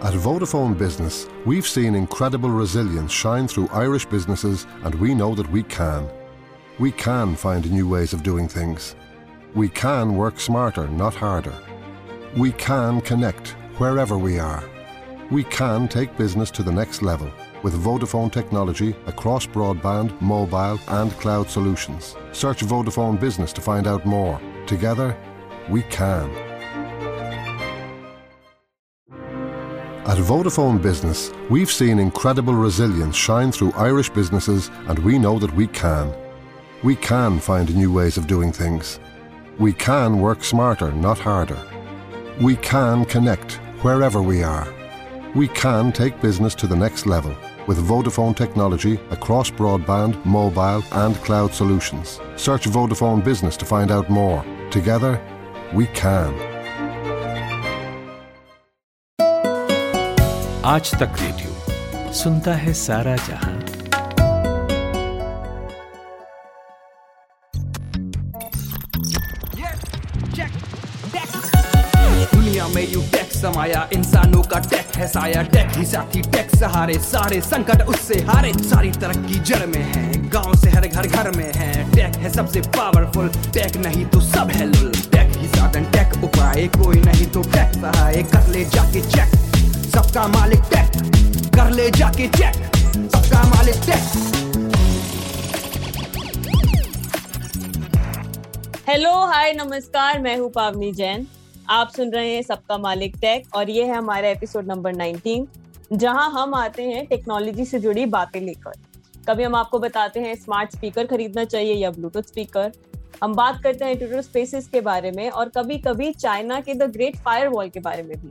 At Vodafone Business, we've seen incredible resilience shine through Irish businesses, and we know that we can. We can find new ways of doing things. We can work smarter, not harder. We can connect wherever we are. We can take business to the next level with Vodafone technology across broadband, mobile, and cloud solutions. Search Vodafone Business to find out more. Together, we can. At Vodafone Business, we've seen incredible resilience shine through Irish businesses, and we know that we can. We can find new ways of doing things. We can work smarter, not harder. We can connect wherever we are. We can take business to the next level with Vodafone technology across broadband, mobile, and cloud solutions. Search Vodafone Business to find out more. Together, we can. आज Tak radio. सुनता है सारा जहाँ। दुनिया में you take समाया इंसानों का टेक है साया टेक ही साथी टेक सहारे सारे संकट उससे हारे। सारी तरक्की जड़ में है, गाँव से हर घर घर में है। टेक है सबसे पावरफुल टेक नहीं तो सब है लुल टेक ही साधन टेक उपाय, कोई नहीं तो टेक सहाय। कर ले जाके चेक सबका मालिक टेक कर ले जाके चेक सबका मालिक टेक हेलो हाय नमस्कार, मैं हूँ पावनी जैन। आप सुन रहे हैं सबका मालिक टेक और ये है हमारा एपिसोड नंबर 19 जहाँ हम आते हैं टेक्नोलॉजी से जुड़ी बातें लेकर। कभी हम आपको बताते हैं स्मार्ट स्पीकर खरीदना चाहिए या ब्लूटूथ स्पीकर हम बात करते हैं ट्विटर स्पेसिस के बारे में और कभी कभी चाइना के द ग्रेट फायर वॉल के बारे में भी।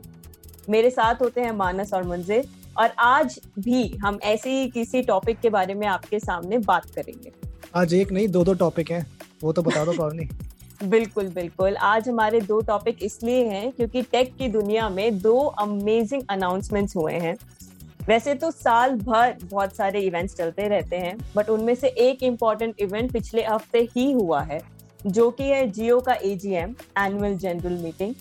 मेरे साथ होते हैं मानस और मंजिर और आज भी हम ऐसे ही किसी टॉपिक के बारे में आपके सामने बात करेंगे। आज एक नहीं दो दो टॉपिक हैं। वो तो बता दो पावनी बिल्कुल बिल्कुल। आज हमारे दो टॉपिक इसलिए हैं क्योंकि टेक की दुनिया में दो अमेजिंग अनाउंसमेंट्स हुए हैं। वैसे तो साल भर बहुत सारे इवेंट्स चलते रहते हैं बट उनमें से एक इंपॉर्टेंट इवेंट पिछले हफ़्ते ही हुआ है जो कि है जियो का एजीएम एनुअल जनरल मीटिंग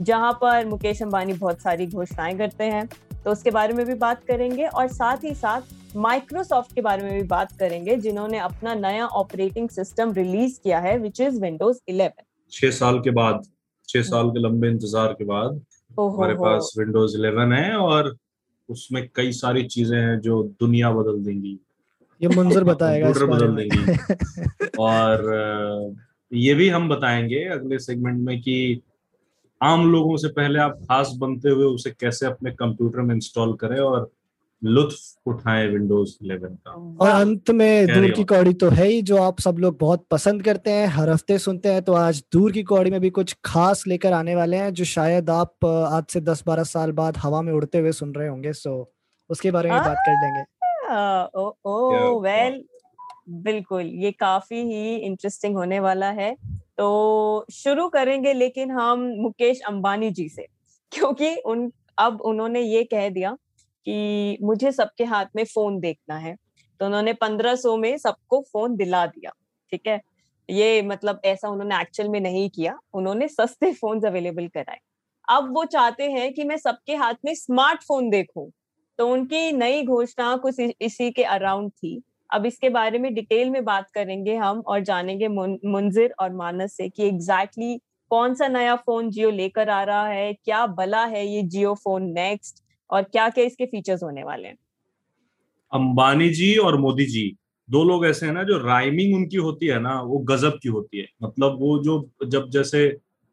जहाँ पर मुकेश अंबानी बहुत सारी घोषणाएँ करते हैं तो उसके बारे में भी बात करेंगे और साथ ही साथ माइक्रोसॉफ्ट के बारे में भी बात करेंगे जिन्होंने अपना नया ऑपरेटिंग सिस्टम रिलीज़ किया है विच इज़ विंडोज़ 11 छह साल के बाद छह साल के लंबे इंतज़ार के बाद हमारे पास विंडोज़ 11 है और उसमें कई सारी चीज़ें हैं जो दुनिया बदल देंगी। ये मुंजर बताएगा इस बदल देंगी। और ये भी हम बताएँगे अगले सेगमेंट में कि आम लोगों से पहले आप खास बनते हुए उसे कैसे अपने कंप्यूटर में इंस्टॉल करें और लुत्फ उठाएँ विंडोज़ 11 का? और अंत में दूर की कौड़ी तो है ही जो आप सब लोग बहुत पसंद करते हैं हर हफ़्ते सुनते हैं तो आज दूर की कौड़ी में भी कुछ खास लेकर आने वाले हैं जो शायद आप आज से 10-12 साल बाद हवा में उड़ते हुए सुन रहे होंगे सो उसके बारे में बात कर लेंगे। ओ ओ वेल बिल्कुल ये काफ़ी ही इंटरेस्टिंग होने वाला है। तो शुरू करेंगे लेकिन हम मुकेश अंबानी जी से, क्योंकि उन, अब उन्होंने ये कह दिया कि मुझे सबके हाथ में फ़ोन देखना है। तो उन्होंने 1500 में सबको फ़ोन दिला दिया, ठीक है? ये मतलब ऐसा उन्होंने एक्चुअल में नहीं किया, उन्होंने सस्ते फ़ोन अवेलेबल कराए। अब वो चाहते हैं कि मैं सबके हाथ में स्मार्टफ़ोन देखूँ तो उनकी नई घोषणा कुछ इसी के अराउंड थी। अब इसके बारे में डिटेल में बात करेंगे हम और जानेंगे मुंजिर और मानस से कि एग्जैक्टली exactly कौन सा नया फ़ोन जियो लेकर आ रहा है क्या बला है ये जियो फ़ोन नेक्स्ट और क्या क्या इसके फीचर्स होने वाले हैं। अंबानी जी और मोदी जी दो लोग ऐसे हैं ना जो राइमिंग उनकी होती है ना वो गजब की होती है। मतलब वो जो जब जैसे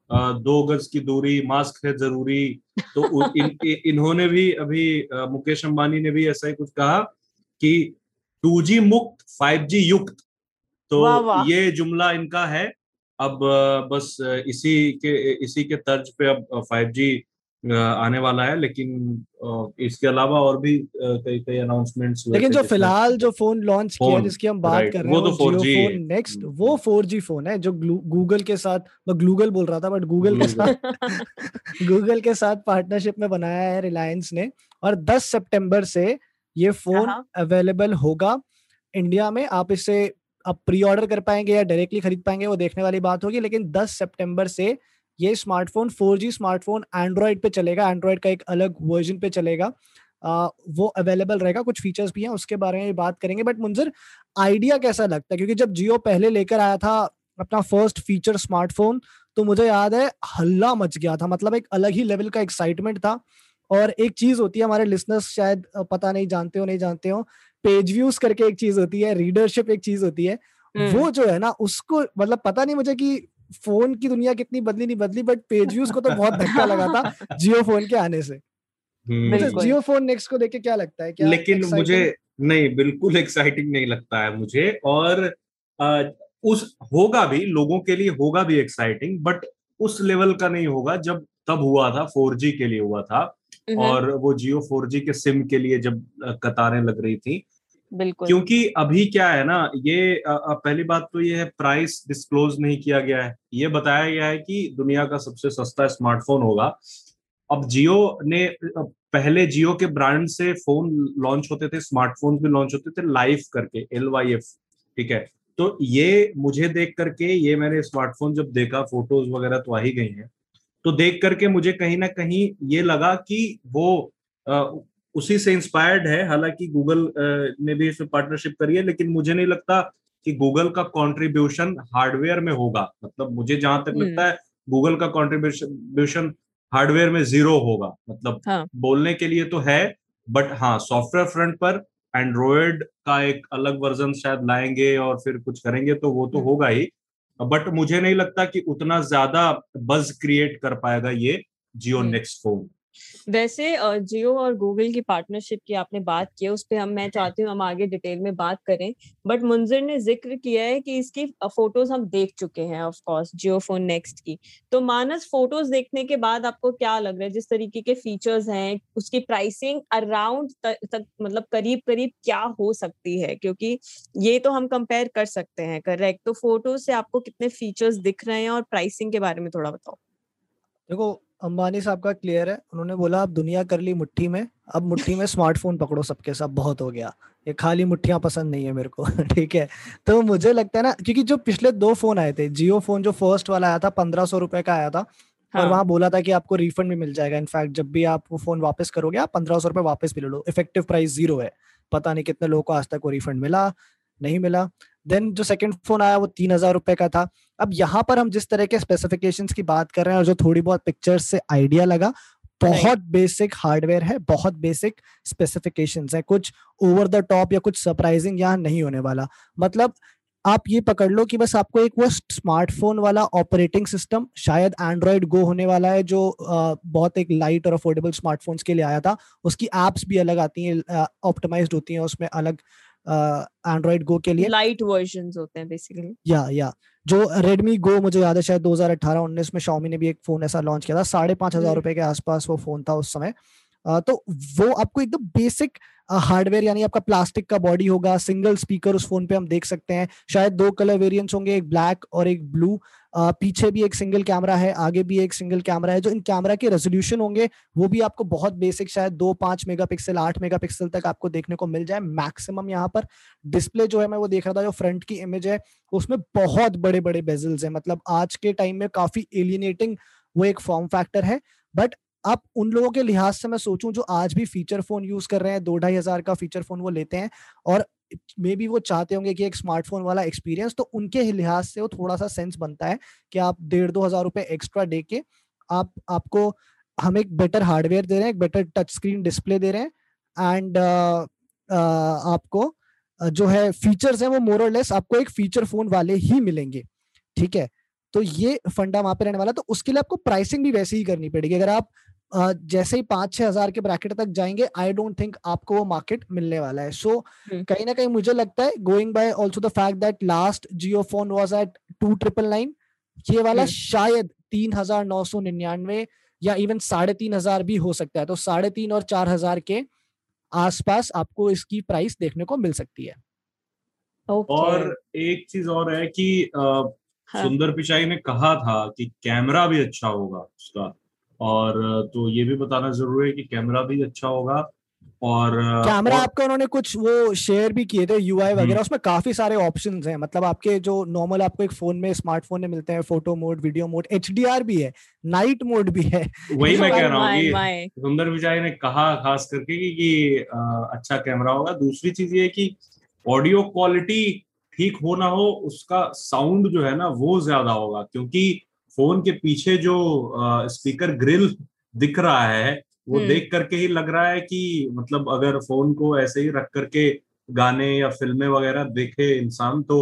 दो गज की दूरी मास्क है ज़रूरी तो इन, इन्होंने भी अभी मुकेश अंबानी ने भी ऐसा ही कुछ कहा कि 2G मुक्त फाइव जी युक्त। तो वाह, वाह। ये जुमला इनका है। अब बस इसी के इसी के तर्ज पे अब 5G अ, आने वाला है लेकिन इसके अलावा और भी कई कई अनाउंसमेंट्स लेकिन जो फ़िलहाल जो फ़ोन लॉन्च किया जिसकी हम बात कर रहे हैं तो वो जियो 4G फ़ोन नेक्स्ट वो 4G फ़ोन है जो गूगल के साथ मैं गूगल बोल रहा था बट गूगल के साथ गूगल के साथ पार्टनरशिप में बनाया है रिलायंस ने और 10 सितंबर से ये फ़ोन हाँ। अवेलेबल होगा इंडिया में आप इसे आप प्री ऑर्डर कर पाएँगे या डायरेक्टली खरीद पाएँगे वो देखने वाली बात होगी लेकिन 10 सितंबर से ये स्मार्टफ़ोन 4G स्मार्टफ़ोन एंड्रॉयड पे चलेगा एंड्रॉयड का एक अलग वर्जन पे चलेगा। आ, वो अवेलेबल रहेगा कुछ फीचर्स भी हैं उसके बारे में बात करेंगे बट मुंजर आइडिया कैसा लगता है? क्योंकि जब जियो पहले लेकर आया था अपना फ़र्स्ट फीचर स्मार्टफ़ोन तो मुझे याद है हल्ला मच गया था मतलब एक अलग ही लेवल का एक्साइटमेंट था। और एक चीज़ होती है हमारे लिसनर्स शायद पता नहीं जानते हो नहीं जानते हो पेज व्यूज़ करके एक चीज़ होती है रीडरशिप एक चीज़ होती है। वो जो है ना उसको मतलब पता नहीं मुझे कि फ़ोन की दुनिया कितनी बदली नहीं बदली बट पेज व्यूज़ को तो बहुत धक्का लगा था जियो फ़ोन के आने से। जियो फ़ोन नेक्स्ट को देख के क्या लगता है? क्या लेकिन मुझे नहीं बिल्कुल एक्साइटिंग नहीं लगता है मुझे और आ, उस होगा भी लोगों के लिए होगा भी एक्साइटिंग बट उस लेवल का नहीं होगा जब तब हुआ था 4G के लिए हुआ था। और वो जियो फोर जी के सिम के लिए जब कतारें लग रही थी। बिल्कुल। क्योंकि अभी क्या है ना ये पहली बात तो ये है प्राइस डिस्क्लोज नहीं किया गया है। ये बताया गया है कि दुनिया का सबसे सस्ता स्मार्टफ़ोन होगा। अब जियो ने पहले जियो के ब्रांड से फ़ोन लॉन्च होते थे स्मार्टफ़ोन भी लॉन्च होते थे लाइफ करके एल वाई एफ़ ठीक है? तो ये मुझे देख करके ये मैंने स्मार्टफ़ोन जब देखा फ़ोटोज़ वगैरह तो आ ही गई हैं। तो देख करके मुझे कहीं ना कहीं ये लगा कि वो आ, उसी से इंस्पायर्ड है हालाँकि गूगल ने भी इसमें पार्टनरशिप करी है लेकिन मुझे नहीं लगता कि गूगल का कंट्रीब्यूशन हार्डवेयर में होगा मतलब मुझे जहाँ तक लगता हम्म। है गूगल का कंट्रीब्यूशन हार्डवेयर में ज़ीरो होगा मतलब हाँ. बोलने के लिए तो है बट हाँ सॉफ्टवेयर फ्रंट पर एंड्रॉयड का एक अलग वर्जन शायद लाएँगे और फिर कुछ करेंगे तो वो तो हम्म। होगा ही बट मुझे नहीं लगता कि उतना ज़्यादा बज क्रिएट कर पाएगा ये जियो नेक्स्ट फ़ोन वैसे जियो और गूगल की पार्टनरशिप की आपने बात की उस पर हम, मैं चाहती हूँ हम आगे डिटेल में बात करें, बट मुंजिर ने ज़िक्र किया है कि इसकी फ़ोटोज़ हम देख चुके हैं of course Jio phone next की। तो मानस, फ़ोटोज़ देखने के बाद आपको क्या लग रहा है, जिस तरीके के फीचर्स हैं, उसकी प्राइसिंग अराउंड तक मतलब करीब करीब क्या हो सकती है? क्योंकि ये तो हम कंपेयर कर सकते हैं, करेक्ट? तो फ़ोटोज़ से आपको कितने फीचर्स दिख रहे हैं और प्राइसिंग के बारे में थोड़ा बताओ। देखो अंबानी साहब का क्लियर है। उन्होंने बोला अब दुनिया कर ली मुट्ठी में अब मुट्ठी में स्मार्टफ़ोन पकड़ो सबके सब बहुत हो गया। ये खाली मुट्ठियाँ पसंद नहीं है मेरे को। ठीक है? तो मुझे लगता है ना क्योंकि जो पिछले दो फ़ोन आए थे जियो फ़ोन जो फ़र्स्ट वाला आया था पंद्रह सौ रुपए का आया था हाँ. और वहाँ बोला था कि आपको रिफंड भी मिल जाएगा। इनफैक्ट जब भी आप वो फ़ोन वापस करोगे आप पंद्रह सौ रुपए वापस भी ले लो। इफ़ेक्टिव प्राइस ज़ीरो है। पता नहीं कितने लोगों को आज तक वो रिफंड मिला। नहीं मिला। देन जो सेकंड फ़ोन आया वो तीन हज़ार रुपए का था। अब यहाँ पर हम जिस तरह के स्पेसिफिकेशंस की बात कर रहे हैं और जो थोड़ी बहुत पिक्चर्स से आइडिया लगा बहुत बेसिक हार्डवेयर है बहुत बेसिक स्पेसिफिकेशंस है। कुछ ओवर द टॉप या कुछ सरप्राइजिंग यहाँ नहीं होने वाला। मतलब आप ये पकड़ लो कि बस आपको एक वो स्मार्टफ़ोन वाला ऑपरेटिंग सिस्टम शायद एंड्रॉयड गो होने वाला है जो बहुत एक लाइट और अफोर्डेबल स्मार्टफोन्स के लिए आया था। उसकी एप्स भी अलग आती हैं ऑप्टिमाइज्ड होती हैं उसमें अलग एंड्रॉइड गो के लिए। लाइट वर्जन होते हैं बेसिकली या या। जो रेडमी गो मुझे याद है शायद 2018-19 में शाओमी ने भी एक फ़ोन ऐसा लॉन्च किया था साढ़े पाँच हज़ार रुपए के आसपास वो फ़ोन था उस समय। तो वो आपको एकदम बेसिक हार्डवेयर यानी आपका प्लास्टिक का बॉडी होगा सिंगल स्पीकर उस फ़ोन पे हम देख सकते हैं। शायद दो कलर वेरिएंट्स होंगे एक ब्लैक और एक ब्लू पीछे भी एक सिंगल कैमरा है, आगे भी एक सिंगल कैमरा है, जो इन कैमरा के रेजोल्यूशन होंगे, वो भी आपको बहुत बेसिक शायद दो पाँच मेगापिक्सल आठ मेगापिक्सल तक आपको देखने को मिल जाए मैक्सिमम यहाँ पर। डिस्प्ले जो है, मैं वो देख रहा था, जो फ्रंट की इमेज है, उसमें बहुत बड़े बड़े बेजल्स है। मतलब आज के टाइम में काफ़ी एलियनेटिंग वो एक फॉर्म फैक्टर है। बट अब उन लोगों के लिहाज से मैं सोचूं, जो आज भी फीचर फ़ोन यूज़ कर रहे हैं, दो ढाई हज़ार का फीचर फ़ोन वो लेते हैं, और मे बी वो चाहते होंगे कि एक स्मार्टफ़ोन वाला एक्सपीरियंस तो उनके लिहाज से वो थोड़ा सा सेंस बनता है कि आप डेढ़ दो हज़ार रुपए एक्स्ट्रा दे के आप, आपको हम एक बेटर हार्डवेयर दे रहे हैं, एक बेटर टच स्क्रीन डिस्प्ले दे रहे हैं एंड आपको जो है फीचर्स है वो मोरलेस आपको एक फीचर फ़ोन वाले ही मिलेंगे। ठीक है? तो ये फंडा वहाँ पे रहने वाला तो उसके लिए आपको प्राइसिंग भी वैसे ही करनी पड़ेगी। अगर आप जैसे ही पाँच छह हज़ार के ब्रैकेट तक जाएँगे आई डोंट थिंक आपको वो मार्केट मिलने वाला है। सो so, कहीं ना कहीं मुझे लगता है going by also the fact that last Jio phone was at two triple nine ये वाला शायद तीन हज़ार नौ सौ निन्यानवे या इवन साढ़े तीन हज़ार भी हो सकता है। तो साढ़े तीन और चार हज़ार के आसपास आपको इसकी प्राइस देखने को मिल सकती है। Okay. और एक चीज़ और है कि हाँ. सुंदर पिचाई ने कहा था कि कैमरा भी अच्छा होगा उसका। और तो ये भी बताना ज़रूरी है कि कैमरा भी अच्छा होगा और कैमरा और, आपका उन्होंने कुछ वो शेयर भी किए थे यूआई हम्म। वगैरह उसमें काफ़ी सारे ऑप्शंस हैं। मतलब आपके जो नॉर्मल आपको एक फ़ोन में स्मार्टफ़ोन में मिलते हैं photo mode video mode HDR भी है नाइट मोड भी है। वही मैं कह रहा हूँ सुंदर पिचाई ने कहा खास करके कि, कि अ, अच्छा कैमरा होगा। दूसरी चीज़ ये है कि ऑडियो क्वालिटी ठीक हो ना हो उसका साउंड जो है ना वो ज़्यादा होगा क्योंकि फ़ोन के पीछे जो स्पीकर ग्रिल दिख रहा है वो हम्म। देख करके ही लग रहा है कि मतलब अगर फ़ोन को ऐसे ही रख करके गाने या फ़िल्में वगैरह देखे इंसान तो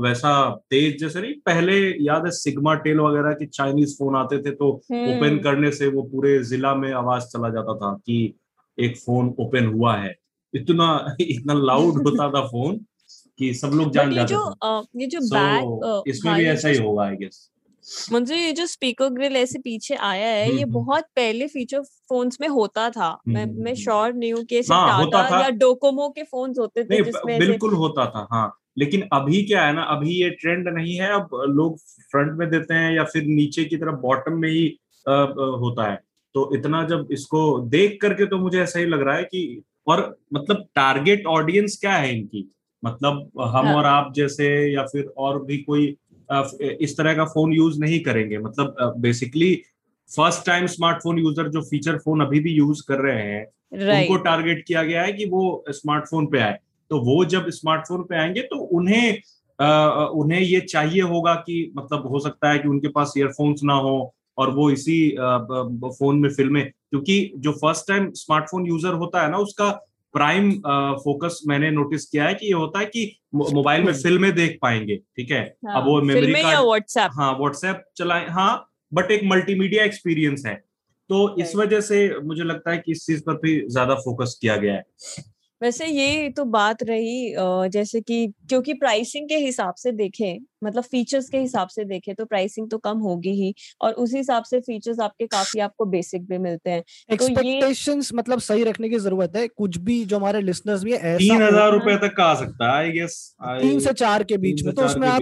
वैसा तेज जैसे नहीं पहले याद है सिग्मा टेल वगैरह के चाइनीज़ फ़ोन आते थे तो हम्म। ओपन करने से वो पूरे जिला में आवाज़ चला जाता था कि एक फ़ोन ओपन हुआ है इतना इतना लाउड होता था फ़ोन कि सब लोग जान जाते जो अ, ये जो So, बैक इसमें भी ऐसा ही होगा आई गेस मुझे ये जो स्पीकर ग्रिल ऐसे पीछे आया है हम्म, ये हम्म। बहुत पहले फीचर फोन्स में होता था मैं हम्म, मैं हम्म। श्योर नहीं हूँ कि हाँ, होता टाटा था। या डोकोमो के फोन्स होते थे जिसमें बिल्कुल होता था हाँ लेकिन अभी क्या है ना अभी ये ट्रेंड नहीं है अब लोग फ्रंट में देते हैं या फिर नीचे की तरफ़ बॉटम में ही अ, होता है तो इतना जब इसको देख करके तो मुझे ऐसा ही लग रहा है कि और मतलब टारगेट ऑडियंस क्या है इनकी मतलब हम हाँ। और आप जैसे या फिर और भी कोई इस तरह का फ़ोन यूज़ नहीं करेंगे। मतलब basically first time smartphone user जो फीचर फ़ोन अभी भी यूज़ कर रहे हैं उनको टारगेट किया गया है कि वो स्मार्टफ़ोन पे आए। तो वो जब स्मार्टफ़ोन पे आएँगे तो उन्हें अ, उन्हें ये चाहिए होगा कि मतलब हो सकता है कि उनके पास ईयरफोन्स ना हो और वो इसी ब- फ़ोन में फ़िल्में क्योंकि जो फ़र्स्ट टाइम स्मार्टफ़ोन यूज़र होता है ना उसका प्राइम फोकस मैंने नोटिस किया है कि ये होता है कि मोबाइल में फ़िल्में देख पाएँगे ठीक है? हाँ, अब वो मेमोरी कार्ड व्हाट्सएप हाँ व्हाट्सएप चलाए हाँ बट एक मल्टीमीडिया एक्सपीरियंस है। तो इस वजह से मुझे लगता है कि इस चीज़ पर भी ज़्यादा फोकस किया गया है। वैसे ये तो बात रही जैसे कि क्योंकि प्राइसिंग के हिसाब से देखें मतलब फीचर्स के हिसाब से देखें तो प्राइसिंग तो कम होगी ही और उस हिसाब से फीचर्स आपके काफ़ी आपको बेसिक भी मिलते हैं। तो ये मतलब सही रखने की ज़रूरत है कुछ भी जो हमारे लिसनर्स भी है ऐसा तीन हज़ार रुपए तक का आ सकता है आई गेस तीन से चार के बीच में तो उसमें आप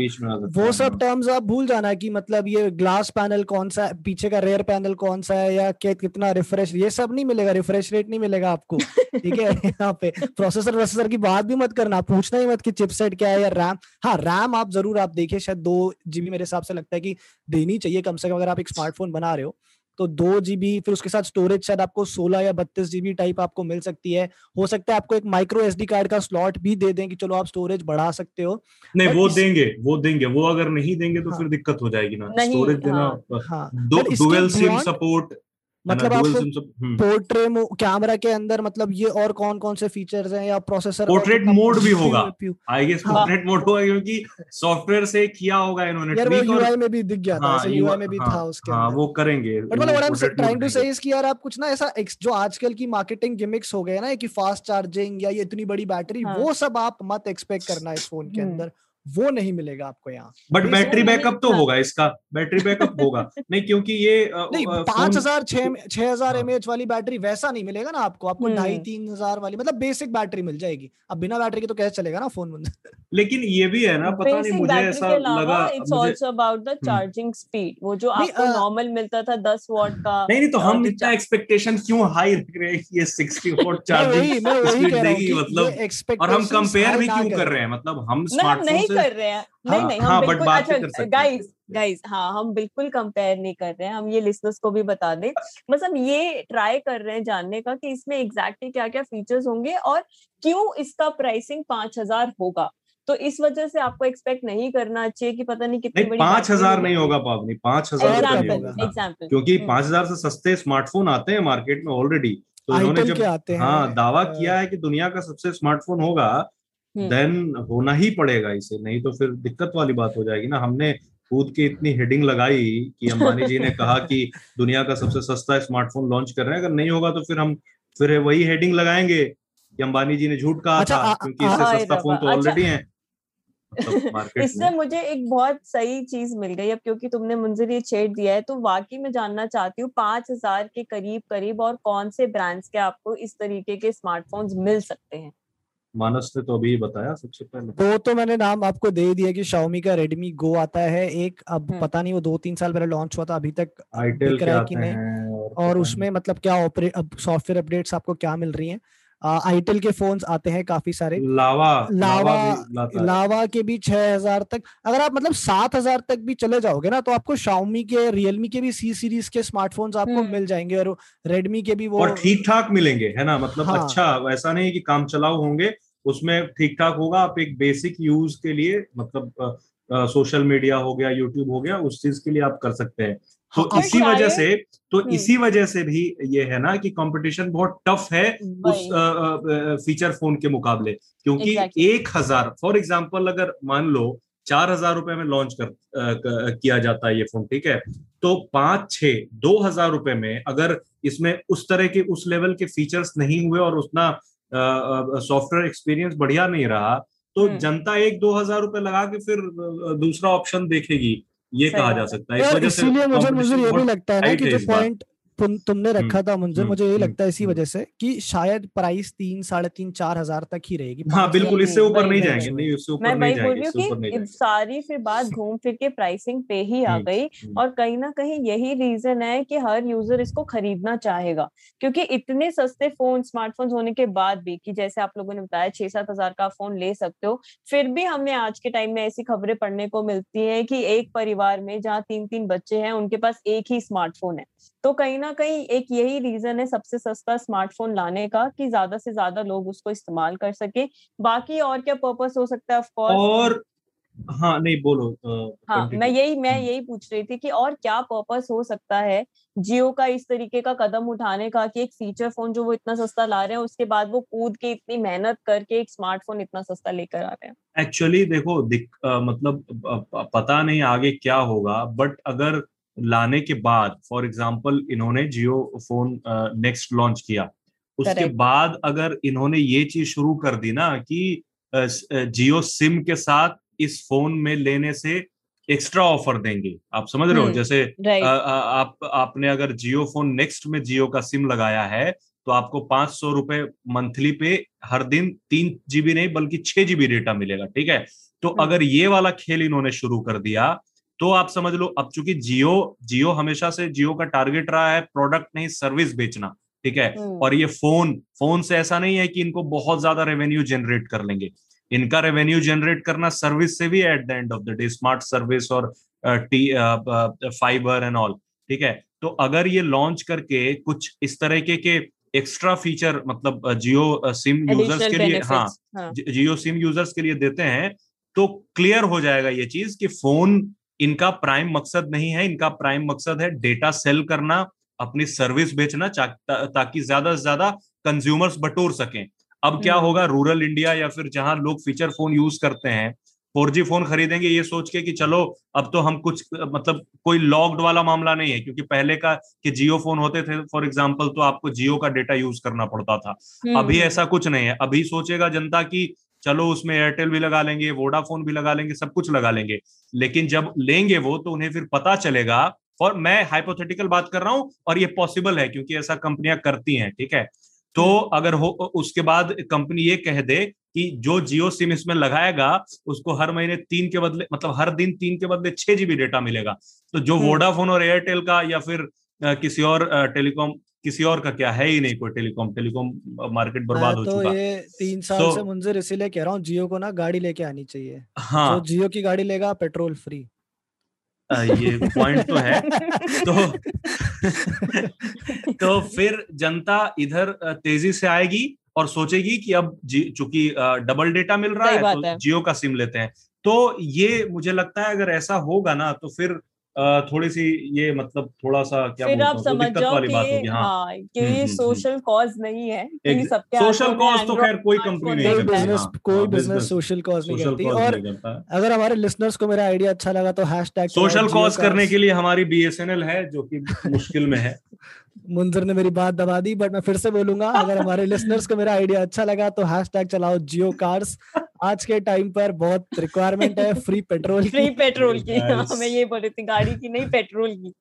वो सब टर्म्स आप भूल जाना की मतलब ये ग्लास पैनल कौन सा है पीछे का रेयर पैनल कौन सा है या कितना रिफ्रेश ये सब नहीं मिलेगा रिफ्रेश रेट नहीं मिलेगा आपको ठीक है यहाँ पे। प्रोसेसर वोसेसर की बात भी मत करना पूछना ही मत कि चिपसेट क्या है या रैम। हाँ रैम आप ज़रूर आप देखिए शायद दो जीबी मेरे हिसाब से लगता है कि देनी चाहिए कम से कम अगर आप एक स्मार्टफ़ोन बना रहे हो तो दो जीबी फिर उसके साथ स्टोरेज शायद आपको सोलह या बत्तीस जीबी टाइप आपको मिल सकती है। हो सकता है आपको एक माइक्रो एसडी कार्ड का स्लॉट भी दे दें कि चलो आप स्टोरेज बढ़ा सकते हो। नहीं वो इस- देंगे वो देंगे वो अगर नहीं देंगे तो हाँ। फिर दिक्कत हो जाएगी ना। स्टोरेज देना हाँ दो but इसके डुअल सिम सपोर्ट मतलब आपको पोर्ट्रे कैमरा के अंदर मतलब ये और कौन कौन से फीचर्स हैं या प्रोसेसर पोर्ट्रेट मोड भी होगा। आई गेस। पोर्ट्रेट मोड होगा क्योंकि सॉफ्टवेयर से किया होगा इन्होंने यार वो यूआई में भी दिख गया था हाँ, ऐसे यूआई में भी हाँ, था उसके हाँ वो करेंगे बट मतलब what I am trying to say is कि यार आप कुछ ना ऐसा जो आजकल की मार्केटिंग गिमिक्स हो गए ना कि फास्ट चार्जिंग या ये इतनी बड़ी बैटरी हाँ। वो सब आप मत एक्सपेक्ट करना इस फ़ोन के हम्म। अंदर वो नहीं मिलेगा आपको यहाँ। बट बैटरी बैकअप तो हाँ। होगा इसका बैटरी बैकअप होगा। नहीं क्योंकि ये पाँच हज़ार छह छह हज़ार हाँ। एमएच वाली बैटरी वैसा नहीं मिलेगा ना आपको। आपको हम्म। ढाई तीन हज़ार वाली मतलब बेसिक बैटरी मिल जाएगी। अब बिना बैटरी के तो कैसे चलेगा ना फ़ोन लेकिन ये भी है ना पता नहीं मुझे ऐसा लगा it's also about the charging speed वो जो आपको नॉर्मल मिलता था 10 वॉट का नहीं नहीं तो हम इतना एक्सपेक्टेशन क्यों हाई रख रहे हैं ये 60 वॉट चार्जिंग स्पीड हूँ देगी मतलब और हम कंपेयर भी क्यों कर रहे हैं। मतलब हम स्मार्टफ़ोन से कर रहे हैं। नहीं हाँ, नहीं हाँ, हम but बिल्कुल अच्छा हैं। गाइस गाइस हाँ हम बिल्कुल कंपेयर नहीं कर रहे हैं। हम ये लिसनर्स को भी बता दें। बस हम ये ट्राई कर रहे हैं जानने का कि इसमें एग्जैक्टली क्या क्या फीचर्स होंगे और क्यों इसका प्राइसिंग पाँच हज़ार होगा। तो इस वजह से आपको एक्सपेक्ट नहीं करना चाहिए कि पता नहीं कितनी नहीं बड़ी पाँच हज़ार नहीं होगा पावनी। पाँच हज़ार नहीं हाँ, क्योंकि हम्म। पाँच हज़ार से सस्ते स्मार्टफ़ोन आते हैं मार्केट में ऑलरेडी तो इन्होंने जब हैं? हाँ दावा किया है कि दुनिया का सबसे स्मार्टफ़ोन होगा। देन होना ही पड़ेगा इसे नहीं तो फिर दिक्कत वाली बात हो जाएगी ना। हमने खुद की इतनी हेडिंग लगाई कि अंबानी जी ने कहा कि दुनिया का सबसे सस्ता स्मार्टफ़ोन लॉन्च कर रहे हैं। अगर नहीं होगा तो फिर हम फिर वही हेडिंग लगाएँगे कि अंबानी जी ने झूठ कहा अच्छा, था क्योंकि इससे सस्ता फ़ोन तो रब्बा, अच्छा। ऑलरेडी है। मार्केट इससे मुझे एक बहुत सही चीज़ मिल गई अब क्योंकि तुमने मुझे ये छेड़ दिया है। तो वाकई में जानना चाहती हूँ पाँच हज़ार के करीब करीब और कौन से ब्रांड्स के आपको इस तरीके के स्मार्टफोन्स मिल सकते हैं? मानस ने तो अभी बताया सबसे पहले दो तो मैंने नाम आपको दे दिया कि Xiaomi का Redmi Go आता है एक अब हम्म। पता नहीं वो दो तीन साल पहले लॉन्च हुआ था अभी तक आईटेल दिख रहा है आते कि नहीं हैं और और उसमें मतलब क्या ऑपरेट अब सॉफ्टवेयर अपडेट्स आपको क्या मिल रही हैं आईटेल के फोन्स आते हैं काफ़ी सारे लावा लावा है। लावा के भी छह हज़ार तक अगर आप मतलब सात हज़ार तक भी चले जाओगे ना तो आपको शाओमी के रियलमी के भी सी सीरीज़ के स्मार्टफोन्स आपको हम्म। मिल जाएँगे और रेडमी के भी वो और ठीक ठाक मिलेंगे है ना मतलब हाँ। अच्छा ऐसा नहीं कि काम चलाओ होंगे उसमें ठीक ठाक होगा आप एक बेसिक यूज़ के लिए मतलब सोशल मीडिया हो गया यूट्यूब हो गया उस चीज़ के लिए आप कर सकते हैं तो हाँ, इसी वजह से तो हम्म। इसी वजह से भी ये है ना कि कंपटीशन बहुत टफ है उस वही। फीचर फ़ोन के मुकाबले क्योंकि Exactly. एक हज़ार फॉर एग्ज़ाम्पल अगर मान लो चार हज़ार रुपए में लॉन्च कर क- किया जाता है ये फ़ोन ठीक है तो पाँच छह दो हज़ार रुपए में अगर इसमें उस तरह के उस लेवल के फीचर्स नहीं हुए और उतना सॉफ्टवेयर एक्सपीरियंस बढ़िया नहीं रहा तो हम्म। जनता एक दो हज़ार रुपए लगा के फिर दूसरा ऑप्शन देखेगी ये कहा जा सकता है इस वजह से इसीलिए मुझे मुझे ये भी लगता है ना कि जो पॉइंट तुमने रखा था मुंजर हम्म, मुझे ये हम्म, लगता है इसी हम्म। वजह से कि शायद प्राइस तीन साढ़े तीन चार हज़ार तक ही रहेगी हाँ बिल्कुल इससे ऊपर नहीं जाएँगे नहीं उससे मैं ऊपर नहीं वही बोल रही इससे हूँ ऊपर नहीं कि जाएँगे सारी फिर बात घूम फिर के प्राइसिंग पे ही आ हम्म, गई हम्म। और कहीं ना कहीं यही रीजन है कि हर यूज़र इसको खरीदना चाहेगा क्योंकि इतने सस्ते फ़ोन स्मार्टफ़ोन होने के बाद भी कि जैसे आप लोगों ने बताया छह सात हज़ार का फ़ोन ले सकते हो फिर भी हमें आज के टाइम में ऐसी खबरें पढ़ने को मिलती है कि एक परिवार में जहाँ तीन तीन बच्चे हैं उनके पास एक ही स्मार्टफ़ोन है तो कहीं ना कहीं एक यही रीजन है सबसे सस्ता स्मार्टफ़ोन लाने का कि ज़्यादा से ज़्यादा लोग उसको इस्तेमाल कर सके बाकी और क्या पर्पस हो सकता है ऑफ़ कोर्स और हाँ नहीं बोलो अ, हाँ। मैं यही मैं हम्म। यही पूछ रही थी कि और क्या पर्पस हो सकता है जियो का इस तरीके का कदम उठाने का कि एक फीचर फ़ोन जो वो इतना सस्ता ला रहे हैं उसके बाद वो कूद के इतनी मेहनत करके एक स्मार्टफ़ोन इतना सस्ता लेकर आ रहे हैं एक्चुअली देखो दिक, अ, मतलब प- पता नहीं आगे क्या होगा बट अगर लाने के बाद फॉर एग्ज़ाम्पल इन्होंने जियो फ़ोन नेक्स्ट लॉन्च किया। उसके बाद अगर इन्होंने ये चीज़ शुरू कर दी ना कि जियो सिम के साथ इस फ़ोन में लेने से एक्स्ट्रा ऑफ़र देंगे। आप समझ रहे हो? हम्म, जैसे अ, अ, आप आपने अगर जियो फ़ोन नेक्स्ट में जियो का सिम लगाया है तो आपको पाँच सौ रुपए मंथली पे हर दिन तीन जीबी नहीं बल्कि छह जीबी डेटा मिलेगा ठीक है? तो हम्म। अगर ये वाला खेल इन्होंने शुरू कर दिया तो आप समझ लो अब चूँकि जियो जियो हमेशा से जियो का टारगेट रहा है प्रोडक्ट नहीं सर्विस बेचना ठीक है? हम्म। और ये फ़ोन फ़ोन से ऐसा नहीं है कि इनको बहुत ज़्यादा रेवेन्यू जनरेट कर लेंगे। इनका रेवेन्यू जनरेट करना सर्विस से भी at the end of the day smart service और टी फाइबर एंड ऑल ठीक है? तो अगर ये लॉन्च करके कुछ इस तरह के के एक्स्ट्रा फीचर मतलब जियो सिम यूज़र्स के लिए हाँ हाँ। जियो सिम यूज़र्स के लिए देते हैं तो क्लियर हो जाएगा ये चीज़ कि फ़ोन इनका प्राइम मकसद नहीं है इनका प्राइम मकसद है डेटा सेल करना अपनी सर्विस बेचना ता, ताकि ज़्यादा से ज़्यादा कंज्यूमर्स बटोर सकें। अब क्या हम्म। होगा रूरल इंडिया या फिर जहाँ लोग फीचर फ़ोन यूज़ करते हैं फोर जी फ़ोन खरीदेंगे ये सोच के कि चलो अब तो हम कुछ मतलब कोई लॉक्ड वाला मामला नहीं है क्योंकि पहले का कि जियो फ़ोन होते थे फॉर एग्जांपल तो आपको जियो का डेटा यूज़ करना पड़ता था। अभी हम्म, ऐसा कुछ नहीं है। अभी सोचेगा जनता की चलो उसमें एयरटेल भी लगा लेंगे वोडाफोन भी लगा लेंगे सब कुछ लगा लेंगे। लेकिन जब लेंगे वो तो उन्हें फिर पता चलेगा। और मैं हाइपोथेटिकल बात कर रहा हूँ और ये पॉसिबल है क्योंकि ऐसा कंपनियाँ करती हैं ठीक है? तो अगर हो उसके बाद कंपनी ये कह दे कि जो जियो सिम इसमें लगाएगा उसको हर महीने तीन के बदले मतलब हर दिन तीन के बदले छह जीबी डेटा मिलेगा। तो जो हम्म। वोडाफोन और एयरटेल का या फिर किसी और टेलीकॉम किसी और का क्या है ही नहीं कोई टेलीकॉम टेलीकॉम मार्केट बर्बाद हो तो चुका। ये तीन साल तो- से मुंजर इसीलिए कह रहा हूँ जियो को ना गाड़ी लेके आनी चाहिए। हाँ। जो जियो की गाड़ी लेगा पेट्रोल फ्री। ये पॉइंट तो है। तो तो फिर जनता इधर तेज़ी से आएगी और सोचेगी कि अब चूँकि डबल डेटा मिल रहा है तो जियो का सिम लेते हैं। तो ये मुझे लगता है अगर ऐसा होगा ना तो फिर थोड़ी सी ये मतलब थोड़ा सा क्या फिर आप समझ जाओ वाली कि बात होगी हाँ। हाँ कि ये सोशल कॉज नहीं है कि Ex- सबके social हाथों में cause तो खैर कोई company नहीं है। बिज़नेस हाँ, कोई बिज़नेस सोशल कॉज नहीं करती। और अगर हमारे लिसनर्स को मेरा आइडिया अच्छा लगा तो हैशटैग सोशल कॉज करने के लिए हमारी बीएसएनएल है जो कि मुश्किल में है। मुंजर ने मेरी बात दबा दी बट मैं फिर से बोलूँगा अगर हमारे लिसनर्स को मेरा आइडिया अच्छा लगा तो हैशटैग चलाओ जियो कार्स आज के टाइम पर बहुत रिक्वायरमेंट है फ्री पेट्रोल फ्री पेट्रोल की हाँ, Guys. मैं ये बोल रही थी गाड़ी की नहीं पेट्रोल की।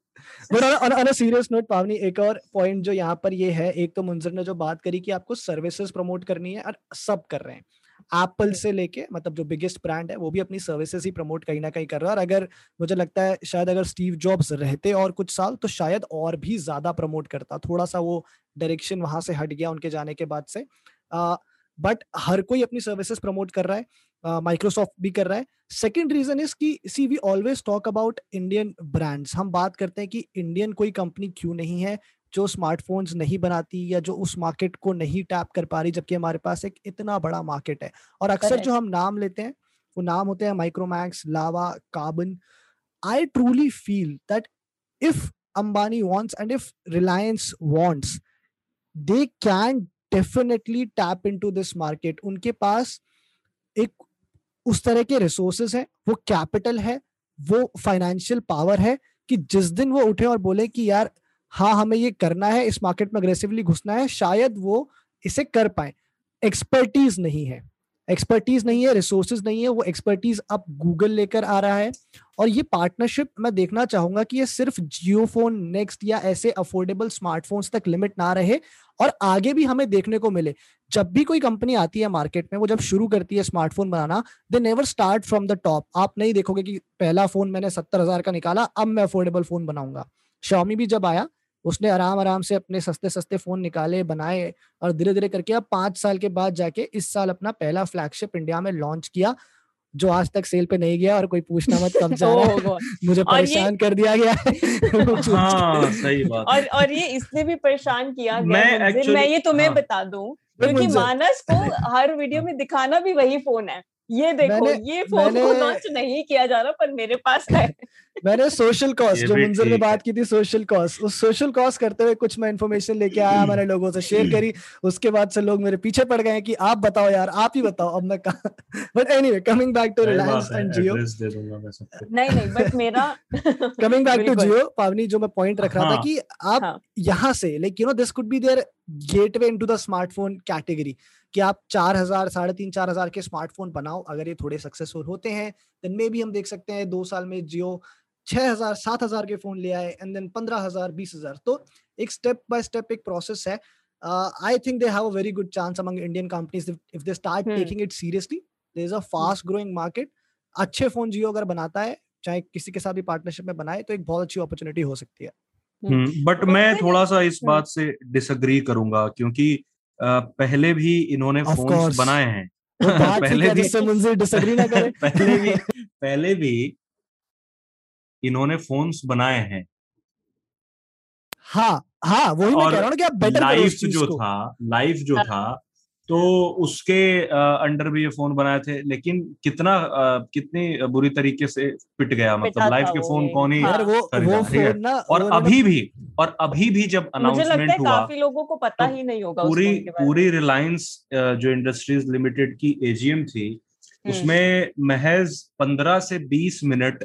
सीरियस नोट पावनी एक और पॉइंट जो यहाँ पर ये है एक तो मुंजर ने जो बात करी कि आपको सर्विसेज़ प्रमोट करनी है और सब कर रहे हैं। एप्पल से लेके मतलब जो बिगेस्ट ब्रांड है वो भी अपनी सर्विसेज़ ही प्रमोट कहीं ना कहीं कर रहा है। और अगर मुझे लगता है शायद अगर स्टीव जॉब्स रहते और कुछ साल तो शायद और भी ज़्यादा प्रमोट करता। थोड़ा सा वो डायरेक्शन वहाँ से हट गया उनके जाने के बाद से। बट हर कोई अपनी सर्विसेज़ प्रमोट कर रहा है माइक्रोसॉफ्ट uh, भी कर रहा है। सेकेंड रीजन इज़ कि see we always talk about Indian brands हम बात करते हैं कि इंडियन कोई कंपनी क्यों नहीं है जो स्मार्टफोन्स नहीं बनाती या जो उस मार्केट को नहीं टैप कर पा रही जबकि हमारे पास एक इतना बड़ा मार्केट है। और अक्सर जो हम नाम लेते हैं वो नाम होते हैं Micromax Lava Karbonn I truly feel that if Ambani wants and if Reliance wants they can definitely tap in to this market उनके पास एक उस तरह के रिसोर्सेज है, वो कैपिटल है, वो फाइनेंशियल पावर है कि जिस दिन वो उठे और बोले कि यार हाँ हमें ये करना है, इस मार्केट में अग्रेसिवली घुसना है, शायद वो इसे कर पाए। एक्सपर्टीज नहीं है। एक्सपर्टीज नहीं है रिसोर्सेज नहीं है, वो एक्सपर्टीज अब गूगल लेकर आ रहा है। और ये पार्टनरशिप मैं देखना चाहूँगा कि ये सिर्फ़ जियो फ़ोन नेक्स्ट या ऐसे अफोर्डेबल स्मार्टफोन्स तक लिमिट ना रहे और आगे भी हमें देखने को मिले। जब भी कोई कंपनी आती है मार्केट में, वो जब शुरू करती है smartphone banana they never start from the top आप नहीं देखोगे कि पहला फ़ोन मैंने सत्तर हज़ार का निकाला, अब मैं अफोर्डेबल फ़ोन बनाऊँगा। शॉमी भी जब आया उसने आराम आराम से अपने सस्ते सस्ते फ़ोन निकाले बनाए और धीरे धीरे करके अब पाँच साल के बाद जाके इस साल अपना पहला फ्लैगशिप इंडिया में लॉन्च किया जो आज तक सेल पे नहीं गया और कोई पूछना मत कब जा रहा है। मुझे परेशान कर दिया गया। हाँ, सही बात। और और ये इसलिए भी परेशान किया गया मैं, मैं ये तुम्हें हाँ, बता दूँ क्योंकि मानस को हर वीडियो में दिखाना भी वही फ़ोन है। ये देखो ये फ़ोन को लॉन्च नहीं किया जा रहा पर मेरे पास है। मैंने सोशल कॉस्ट जो मुंजर ने बात की थी सोशल कॉस्ट उस सोशल कॉस्ट करते हुए कुछ मैं इन्फॉर्मेशन लेके आया मैंने लोगों से शेयर करी उसके बाद से लोग मेरे पीछे पड़ गए कि आप बताओ यार आप ही बताओ अब मैं कहा but anyway coming back to Reliance and Jio नहीं नहीं बट मेरा कमिंग बैक टू जियो पावनी जो मैं पॉइंट रख रहा था हाँ। कि आप हाँ। यहाँ से like you know this could be their gateway into the smartphone category कि आप चार हज़ार साढ़े तीन चार हज़ार के स्मार्टफ़ोन बनाओ अगर ये थोड़े सक्सेसफुल होते हैं देन मे भी हम देख सकते हैं दो साल में जियो छह हज़ार सात हज़ार के फ़ोन ले आए एंड देन पंद्रह हज़ार बीस हज़ार। तो एक स्टेप बाय स्टेप एक प्रोसेस है। I think they have a very good chance among Indian companies if they start taking it seriously there is a fast growing market अच्छे फ़ोन जियो अगर बनाता है चाहे किसी के साथ भी पार्टनरशिप में बनाए तो एक बहुत अच्छी अपॉर्चुनिटी हो सकती है। But hmm. मैं थोड़ा सा इस बात से डिसएग्री करूँगा क्योंकि पहले भी इन्होंने फ़ोन बनाए हैं। पहले भी डिसएग्री ना करें। पहले भी पहले भी इन्होंने फोन्स बनाए हैं। हाँ हाँ वही मैं कह रहा हूँ कि आप बेटर लाइफ जो था लाइफ जो हाँ. था तो उसके अंडर भी ये फ़ोन बनाए थे लेकिन कितना कितनी बुरी तरीके से पिट गया मतलब लाइफ के फ़ोन कौन ही हाँ, वो, वो फ़ोन ना और वो अभी भी और अभी भी जब अनाउंसमेंट हुआ काफ़ी लोगों को पता तो ही नहीं होगा पूरी पूरी रिलायंस जो इंडस्ट्रीज़ लिमिटेड की एजीएम थी हम्म। उसमें महज पंद्रह से बीस मिनट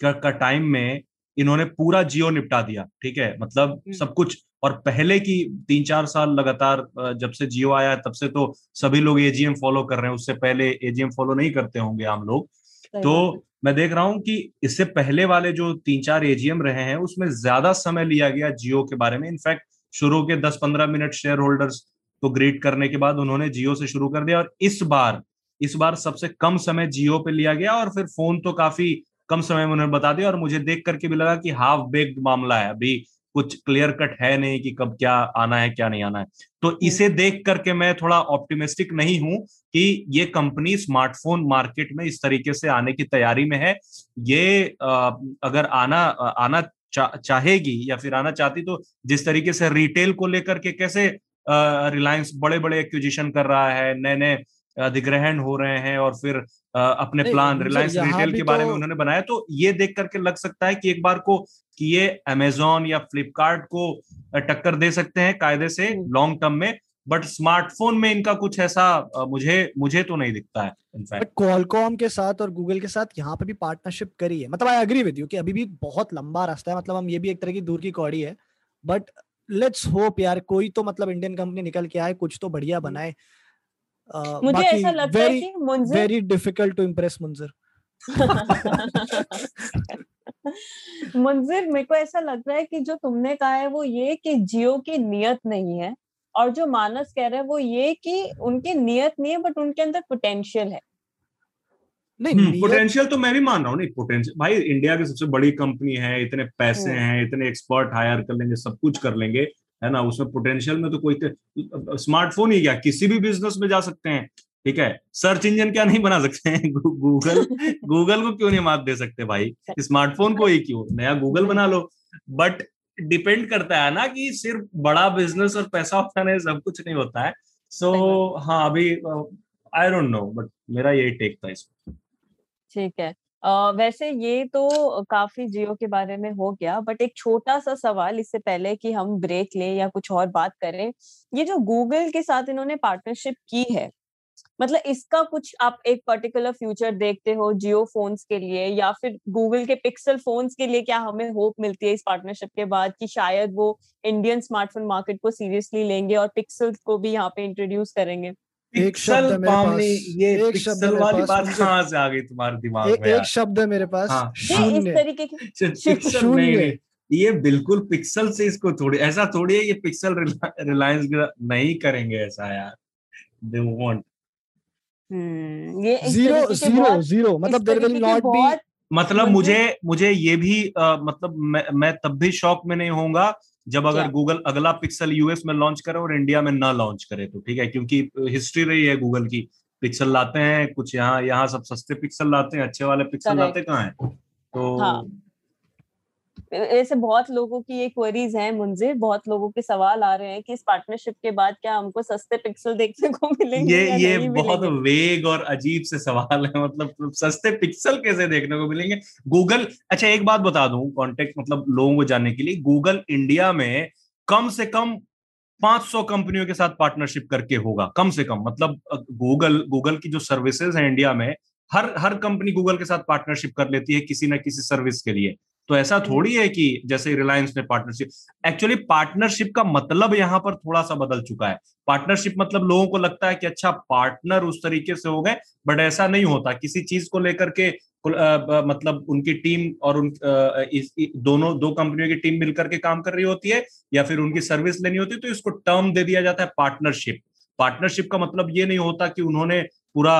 का, का टाइम में इन्होंने पूरा जियो निपटा दिया ठीक है? मतलब हम्म। सब कुछ और पहले की तीन चार साल लगातार जब से जियो आया है तब से तो सभी लोग एजीएम फॉलो कर रहे हैं उससे पहले एजीएम फॉलो नहीं करते होंगे आम लोग। तो मैं देख रहा हूँ कि इससे पहले वाले जो तीन चार एजीएम रहे हैं उसमें ज़्यादा समय लिया गया जियो के बारे में। इनफैक्ट शुरू के दस पंद्रह मिनट शेयर होल्डर्स को ग्रीट करने के बाद उन्होंने जियो से शुरू कर दिया और इस बार इस बार सबसे कम समय जियो पे लिया गया और फिर फ़ोन तो काफ़ी कम समय में उन्होंने बता दिया और मुझे देख करके भी लगा कि हाफ़ बेग्ड मामला है। अभी कुछ क्लियर कट है नहीं कि कब क्या आना है क्या नहीं आना है। तो हम्म। इसे देख करके मैं थोड़ा ऑप्टिमिस्टिक नहीं हूँ कि ये कंपनी स्मार्टफ़ोन मार्केट में इस तरीके से आने की तैयारी में है। ये अगर आना आना चा, चाहेगी या फिर आना चाहती तो जिस तरीके से रिटेल को लेकर के कैसे रिलायंस बड़े बड़े एक्विजिशन कर रहा है नए नए अधिग्रहण हो रहे हैं और फिर अपने प्लान रिलायंस रिटेल के बारे में तो उन्होंने बनाया तो ये देख करके लग सकता है कि एक बार को कि ये अमेजोन या फ्लिपकार्ट को टक्कर दे सकते हैं कायदे से लॉन्ग हम्म। टर्म में बट स्मार्टफ़ोन में इनका कुछ ऐसा मुझे मुझे तो नहीं दिखता है इनफैक्ट क्वालकॉम के साथ और गूगल के साथ यहाँ पे भी पार्टनरशिप करी है मतलब आई एग्री विद यू कि अभी भी बहुत लंबा रास्ता है मतलब हम ये भी एक तरह की दूर की कौड़ी है बट लेट्स होप यार कोई तो मतलब इंडियन कंपनी निकल के आए कुछ तो बढ़िया हम्म। मुझे ऐसा लगता है कि Munzir very difficult to impress Munzir Munzir मेरे को ऐसा लग रहा है कि जो तुमने कहा है वो ये कि जियो की नियत नहीं है और जो मानस कह रहा है वो ये कि उनकी नियत नहीं है बट उनके अंदर पोटेंशियल है नहीं पोटेंशियल हम्म, तो मैं भी मान रहा हूँ नहीं पोटेंशियल भाई इंडिया की सबसे बड़ी कंपनी है इतने पैसे हम्म। हैं इतने एक्सपर्ट हायर कर लेंगे सब कुछ कर लेंगे है ना? उसमें पोटेंशियल में तो कोई स्मार्टफ़ोन ही क्या? किसी भी बिज़नेस में जा सकते हैं। ठीक है? सर्च इंजन क्या नहीं बना सकते हैं? गूगल गूगल को क्यों नहीं मात दे सकते भाई? स्मार्टफ़ोन को ही क्यों? नया गूगल बना लो। बट डिपेंड करता है ना कि सिर्फ़ बड़ा बिज़नेस और पैसा उठाने सब कुछ नहीं होता है। सो so, हाँ अभी आई डोंट नो बट मेरा यही टेक था इसमें। ठीक है। वैसे ये तो काफ़ी जियो के बारे में हो गया, बट एक छोटा सा सवाल इससे पहले कि हम ब्रेक लें या कुछ और बात करें, ये जो गूगल के साथ इन्होंने पार्टनरशिप की है मतलब इसका कुछ आप एक पर्टिकुलर फ्यूचर देखते हो जियो फोन्स के लिए या फिर गूगल के पिक्सल फोन्स के लिए क्या हमें होप मिलती है इस पार्टनरशिप के बाद कि शायद वो इंडियन स्मार्टफ़ोन मार्केट को सीरियसली लेंगे और पिक्सल को भी यहाँ पे इंट्रोड्यूस करेंगे? एक शब्द मेरे पास। ये एक शब्द वाली बात कहाँ से आ गई तुम्हारे दिमाग में एक शब्द है मेरे पास। हाँ। इस तरीके ये बिल्कुल पिक्सल से इसको थोड़ी ऐसा थोड़ी है ये पिक्सल रिलायंस नहीं करेंगे ऐसा यार। दे वांट ये ज़ीरो ज़ीरो ज़ीरो। मतलब देयर विल नॉट बी मतलब मुझे मुझे ये भी आ, मतलब मैं मैं तब भी शॉक में नहीं होऊँगा जब अगर गूगल अगला पिक्सल यूएस में लॉन्च करे और इंडिया में ना लॉन्च करे तो ठीक है? क्योंकि हिस्ट्री रही है गूगल की। पिक्सल लाते हैं कुछ यहाँ यहाँ सब सस्ते पिक्सल लाते हैं अच्छे वाले पिक्सल लाते कहाँ हैं? तो हाँ. ऐसे बहुत लोगों की ये क्वेरीज हैं मुंजे बहुत लोगों के सवाल आ रहे हैं कि इस पार्टनरशिप के बाद क्या हमको सस्ते पिक्सल देखने को मिलेंगे ये ये बहुत वेग और अजीब से सवाल है मतलब सस्ते पिक्सल कैसे देखने को मिलेंगे? गूगल अच्छा एक बात बता दूँ कॉन्टेक्ट मतलब लोगों को जानने के लिए गूगल इंडिया में कम से कम 500 कंपनियों के साथ पार्टनरशिप करके होगा कम से कम। मतलब गूगल गूगल की जो सर्विसेज़ है इंडिया में हर हर कंपनी गूगल के साथ पार्टनरशिप कर लेती है किसी ना किसी सर्विस के लिए। तो ऐसा हम्म। थोड़ी है कि जैसे रिलायंस ने पार्टनरशिप एक्चुअली पार्टनरशिप का मतलब यहाँ पर थोड़ा सा बदल चुका है। पार्टनरशिप मतलब लोगों को लगता है कि अच्छा पार्टनर उस तरीके से हो गए बट ऐसा नहीं होता। किसी चीज़ को लेकर के मतलब उनकी टीम और उन इस, इस, दोनों दो कंपनियों की टीम मिलकर के काम कर रही होती है या फिर उनकी सर्विस लेनी होती है तो इसको टर्म दे दिया जाता है पार्टनरशिप पार्टनरशिप का मतलब ये नहीं होता कि उन्होंने पूरा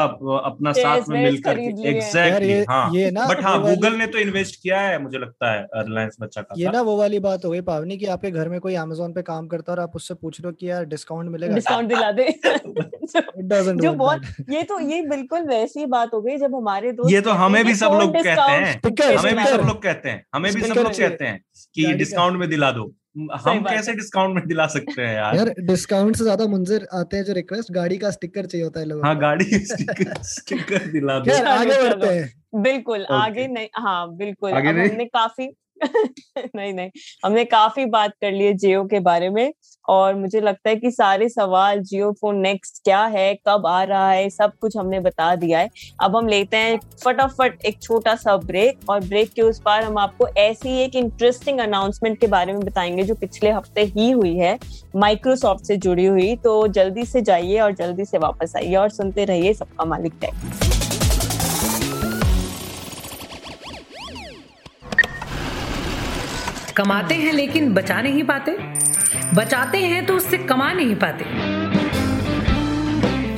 अपना साथ में मिलकर एग्जैक्टली हाँ। ये ना बट हाँ गूगल ने तो इन्वेस्ट किया है मुझे लगता है रिलायंस में अच्छा ये ना वो वाली बात हो गई पावनी की आपके घर में कोई अमेजोन पे काम करता है और आप उससे पूछ रहे हो कि यार डिस्काउंट मिलेगा डिस्काउंट दिला दे। जो बहुत ये तो ये बिल्कुल वैसी बात हो गई जब हमारे दोस्त ये तो हमें भी सब लोग कहते हैं। हमें भी सब लोग कहते हैं हमें भी सब लोग कहते हैं कि डिस्काउंट में दिला दो। हम कैसे डिस्काउंट में दिला सकते हैं यार? यार डिस्काउंट से ज़्यादा मुंजर आते हैं जो रिक्वेस्ट गाड़ी का स्टिकर चाहिए होता है लोगों हाँ गाड़ी स्टिकर स्टिकर दिला दो। आगे बढ़ते हैं। बिल्कुल आगे नहीं हाँ बिल्कुल। आगे नहीं? हमने काफ़ी नहीं नहीं, हमने काफ़ी बात कर ली है जियो के बारे में और मुझे लगता है कि सारे सवाल, जियो फ़ोन नेक्स्ट क्या है, कब आ रहा है, सब कुछ हमने बता दिया है। अब हम लेते हैं फटाफट एक छोटा सा ब्रेक और ब्रेक के उस पार हम आपको ऐसी एक इंटरेस्टिंग अनाउंसमेंट के बारे में बताएँगे जो पिछले हफ़्ते ही हुई है माइक्रोसॉफ्ट से जुड़ी हुई। तो जल्दी से जाइए और जल्दी से वापस आइए और सुनते रहिए सबका मालिक टेक कमाते हैं लेकिन बचा नहीं पाते। बचाते हैं तो उससे कमा नहीं पाते।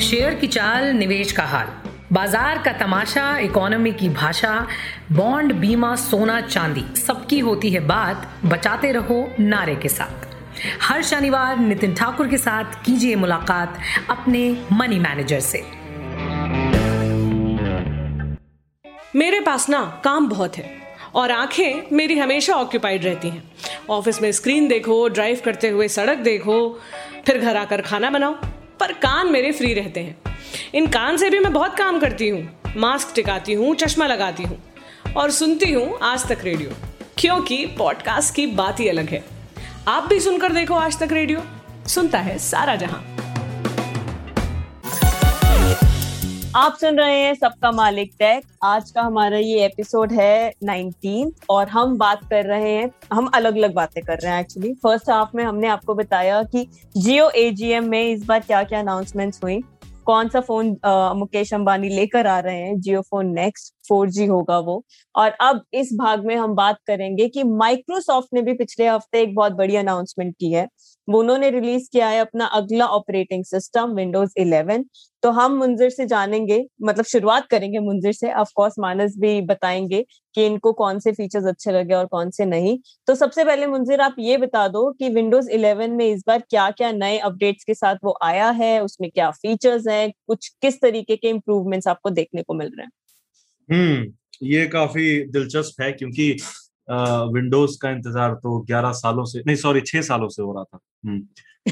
शेयर की चाल, निवेश का हाल। बाज़ार का तमाशा, इकोनॉमी की भाषा, बॉन्ड, बीमा, सोना, चांदी, सबकी होती है बात। बचाते रहो नारे के साथ। हर शनिवार नितिन ठाकुर के साथ कीजिए मुलाकात अपने मनी मैनेजर से। मेरे पास ना काम बहुत है। और आँखें मेरी हमेशा ऑक्यूपाइड रहती हैं। ऑफ़िस में स्क्रीन देखो ड्राइव करते हुए सड़क देखो, फिर घर आकर खाना बनाओ, पर कान मेरे फ्री रहते हैं। इन कान से भी मैं बहुत काम करती हूँ। मास्क टिकाती हूँ, चश्मा लगाती हूँ और सुनती हूँ आज तक रेडियो क्योंकि पॉडकास्ट की बात ही अलग है। आप भी सुनकर देखो आज तक रेडियो सुनता है सारा जहाँ। आप सुन रहे हैं सबका मालिक टेक आज का हमारा ये एपिसोड है 19 और हम बात कर रहे हैं, हम अलग अलग बातें कर रहे हैं एक्चुअली फ़र्स्ट हाफ़ में हमने आपको बताया कि जियो एजीएम में इस बार क्या क्या अनाउंसमेंट्स हुई। कौन सा फ़ोन मुकेश अंबानी लेकर आ रहे हैं जियो फ़ोन नेक्स्ट फोर होगा वो। और अब इस भाग में हम बात करेंगे कि माइक्रोसॉफ्ट ने भी पिछले हफ़्ते एक बहुत बड़ी अनाउंसमेंट की है। वो उन्होंने रिलीज़ किया है अपना अगला ऑपरेटिंग सिस्टम विंडोज़ 11 तो हम मुंजिर से जानेंगे मतलब शुरुआत करेंगे मुंजिर से ऑफ़ कोर्स मानस भी बताएँगे कि इनको कौन से फीचर्स अच्छे लगे और कौन से नहीं। तो सबसे पहले मुंजिर आप ये बता दो कि विंडोज़ 11 में इस बार क्या क्या नए अपडेट्स के साथ वो आया है, उसमें क्या फीचर्स हैं, कुछ किस तरीके के इम्प्रूवमेंट्स आपको देखने को मिल रहे हैं? हम्म ये काफ़ी दिलचस्प है क्योंकि विंडोज़ का इंतज़ार तो 11 सालों से नहीं सॉरी छह सालों से हो रहा था।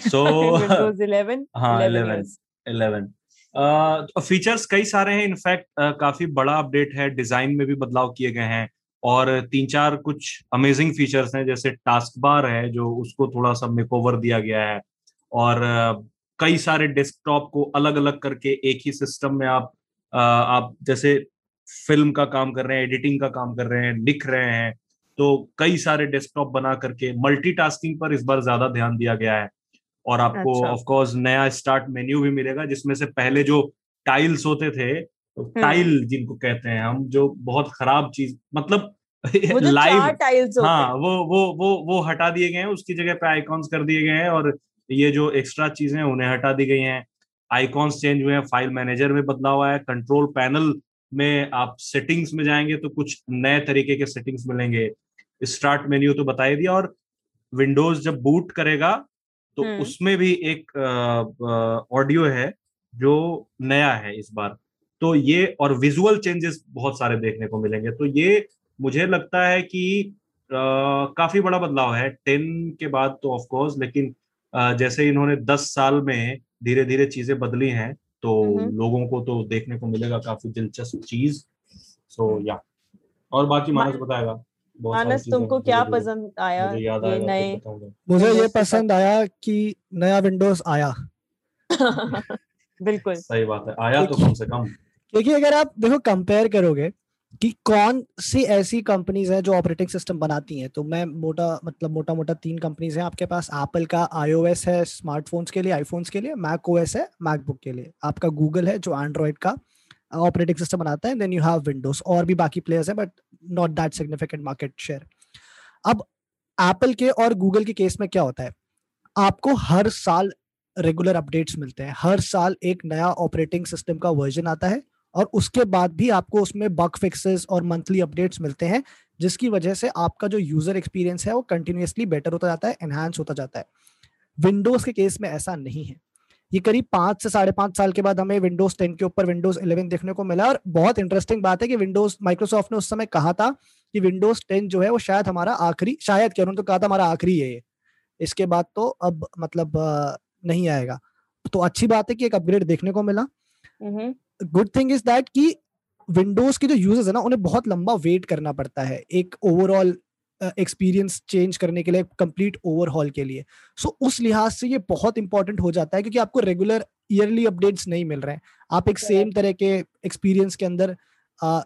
सो विंडोज़ 11 हाँ 11 11 फीचर्स कई सारे हैं इनफैक्ट uh, काफ़ी बड़ा अपडेट है डिज़ाइन में भी बदलाव किए गए हैं और तीन चार कुछ अमेजिंग फीचर्स हैं जैसे टास्क बार है जो उसको थोड़ा सा मेकओवर दिया गया है और कई सारे डेस्कटॉप को अलग अलग करके एक ही सिस्टम में आप आप जैसे फ़िल्म का काम कर रहे हैं एडिटिंग का काम कर रहे हैं लिख रहे हैं तो कई सारे डेस्कटॉप बना करके मल्टीटास्किंग पर इस बार ज़्यादा ध्यान दिया गया है और आपको ऑफ़ अच्छा। कोर्स नया स्टार्ट मेन्यू भी मिलेगा जिसमें से पहले जो टाइल्स होते थे तो टाइल हम्म। जिनको कहते हैं हम जो बहुत खराब चीज़ मतलब लाइव हाँ वो वो वो वो हटा दिए गए हैं उसकी जगह पे आइकॉन्स कर दिए गए हैं और ये जो एक्स्ट्रा चीज़ें उन्हें हटा दी गई हैं आइकॉन्स चेंज हुए हैं फ़ाइल मैनेजर में बदलाव आया कंट्रोल पैनल में आप सेटिंग्स में जाएँगे तो कुछ नए तरीके के सेटिंग्स मिलेंगे स्टार्ट मेन्यू तो बता ही दिया और विंडोज़ जब बूट करेगा तो हम्म। उसमें भी एक ऑडियो है जो नया है इस बार। तो ये और विजुअल चेंजेस बहुत सारे देखने को मिलेंगे। तो ये मुझे लगता है कि आ, काफ़ी बड़ा बदलाव है। टेन के बाद तो ऑफ़ कोर्स लेकिन आ, जैसे इन्होंने दस साल में धीरे धीरे चीज़ें बदली हैं तो हम्म। लोगों को तो देखने को मिलेगा काफ़ी दिलचस्प चीज़। सो या और बाकी मानस बताएगा। मानस तुमको क्या पसंद आया? ये नए मुझे ये पसंद आया कि नया विंडोज़ आया। बिल्कुल। सही बात है आया तो कम से कम। क्योंकि अगर आप देखो कंपेयर करोगे कि कौन सी ऐसी कंपनीज़ है जो ऑपरेटिंग सिस्टम बनाती हैं? तो मैं मोटा मतलब मोटा मोटा तीन कंपनीज़ हैं आपके पास। एप्पल का आईओएस है स्मार्टफोन्स के लिए आईफोन्स के लिए मैक ओएस है मैकबुक के लिए। आपका गूगल है जो एंड्रॉइड का। ऑपरेटिंग सिस्टम बनाता है देन यू हैव विंडोज़ और भी बाकी प्लेयर्स हैं but not that significant market share अब एप्पल के और गूगल के केस में क्या होता है? आपको हर साल रेगुलर अपडेट्स मिलते हैं। हर साल एक नया ऑपरेटिंग सिस्टम का वर्जन आता है, और उसके बाद भी आपको उसमें बग फिक्सेस और मंथली अपडेट्स मिलते हैं, जिसकी वजह से आपका जो यूज़र एक्सपीरियंस है, वो कंटिन्यूसली बेटर होता जाता है एनहांस होता जाता है। विंडोज़ के केस में ऐसा नहीं है। ये करीब पाँच से साढ़े पाँच साल के बाद हमें विंडोज़ टेन के ऊपर विंडोज़ इलेवन देखने को मिला और बहुत इंटरेस्टिंग बात है कि विंडोज़ माइक्रोसॉफ्ट ने उस समय कहा था कि विंडोज़ टेन जो है वो शायद हमारा आखिरी शायद क्या उन्होंने तो कहा था हमारा आखिरी है इसके बाद तो अब मतलब नहीं आएगा। तो अच्छी बात है कि एक अपग्रेड देखने को मिला। गुड थिंग इज़ दैट कि विंडोज़ के जो यूज़र्स है ना उन्हें बहुत लंबा वेट करना पड़ता है। एक ओवरऑल एक्सपीरियंस चेंज करने के लिए कंप्लीट ओवरहॉल के लिए। सो so, उस लिहाज से ये बहुत इंपॉर्टेंट हो जाता है क्योंकि आपको रेगुलर ईयरली अपडेट्स नहीं मिल रहे हैं। आप एक सेम तरह के एक्सपीरियंस के अंदर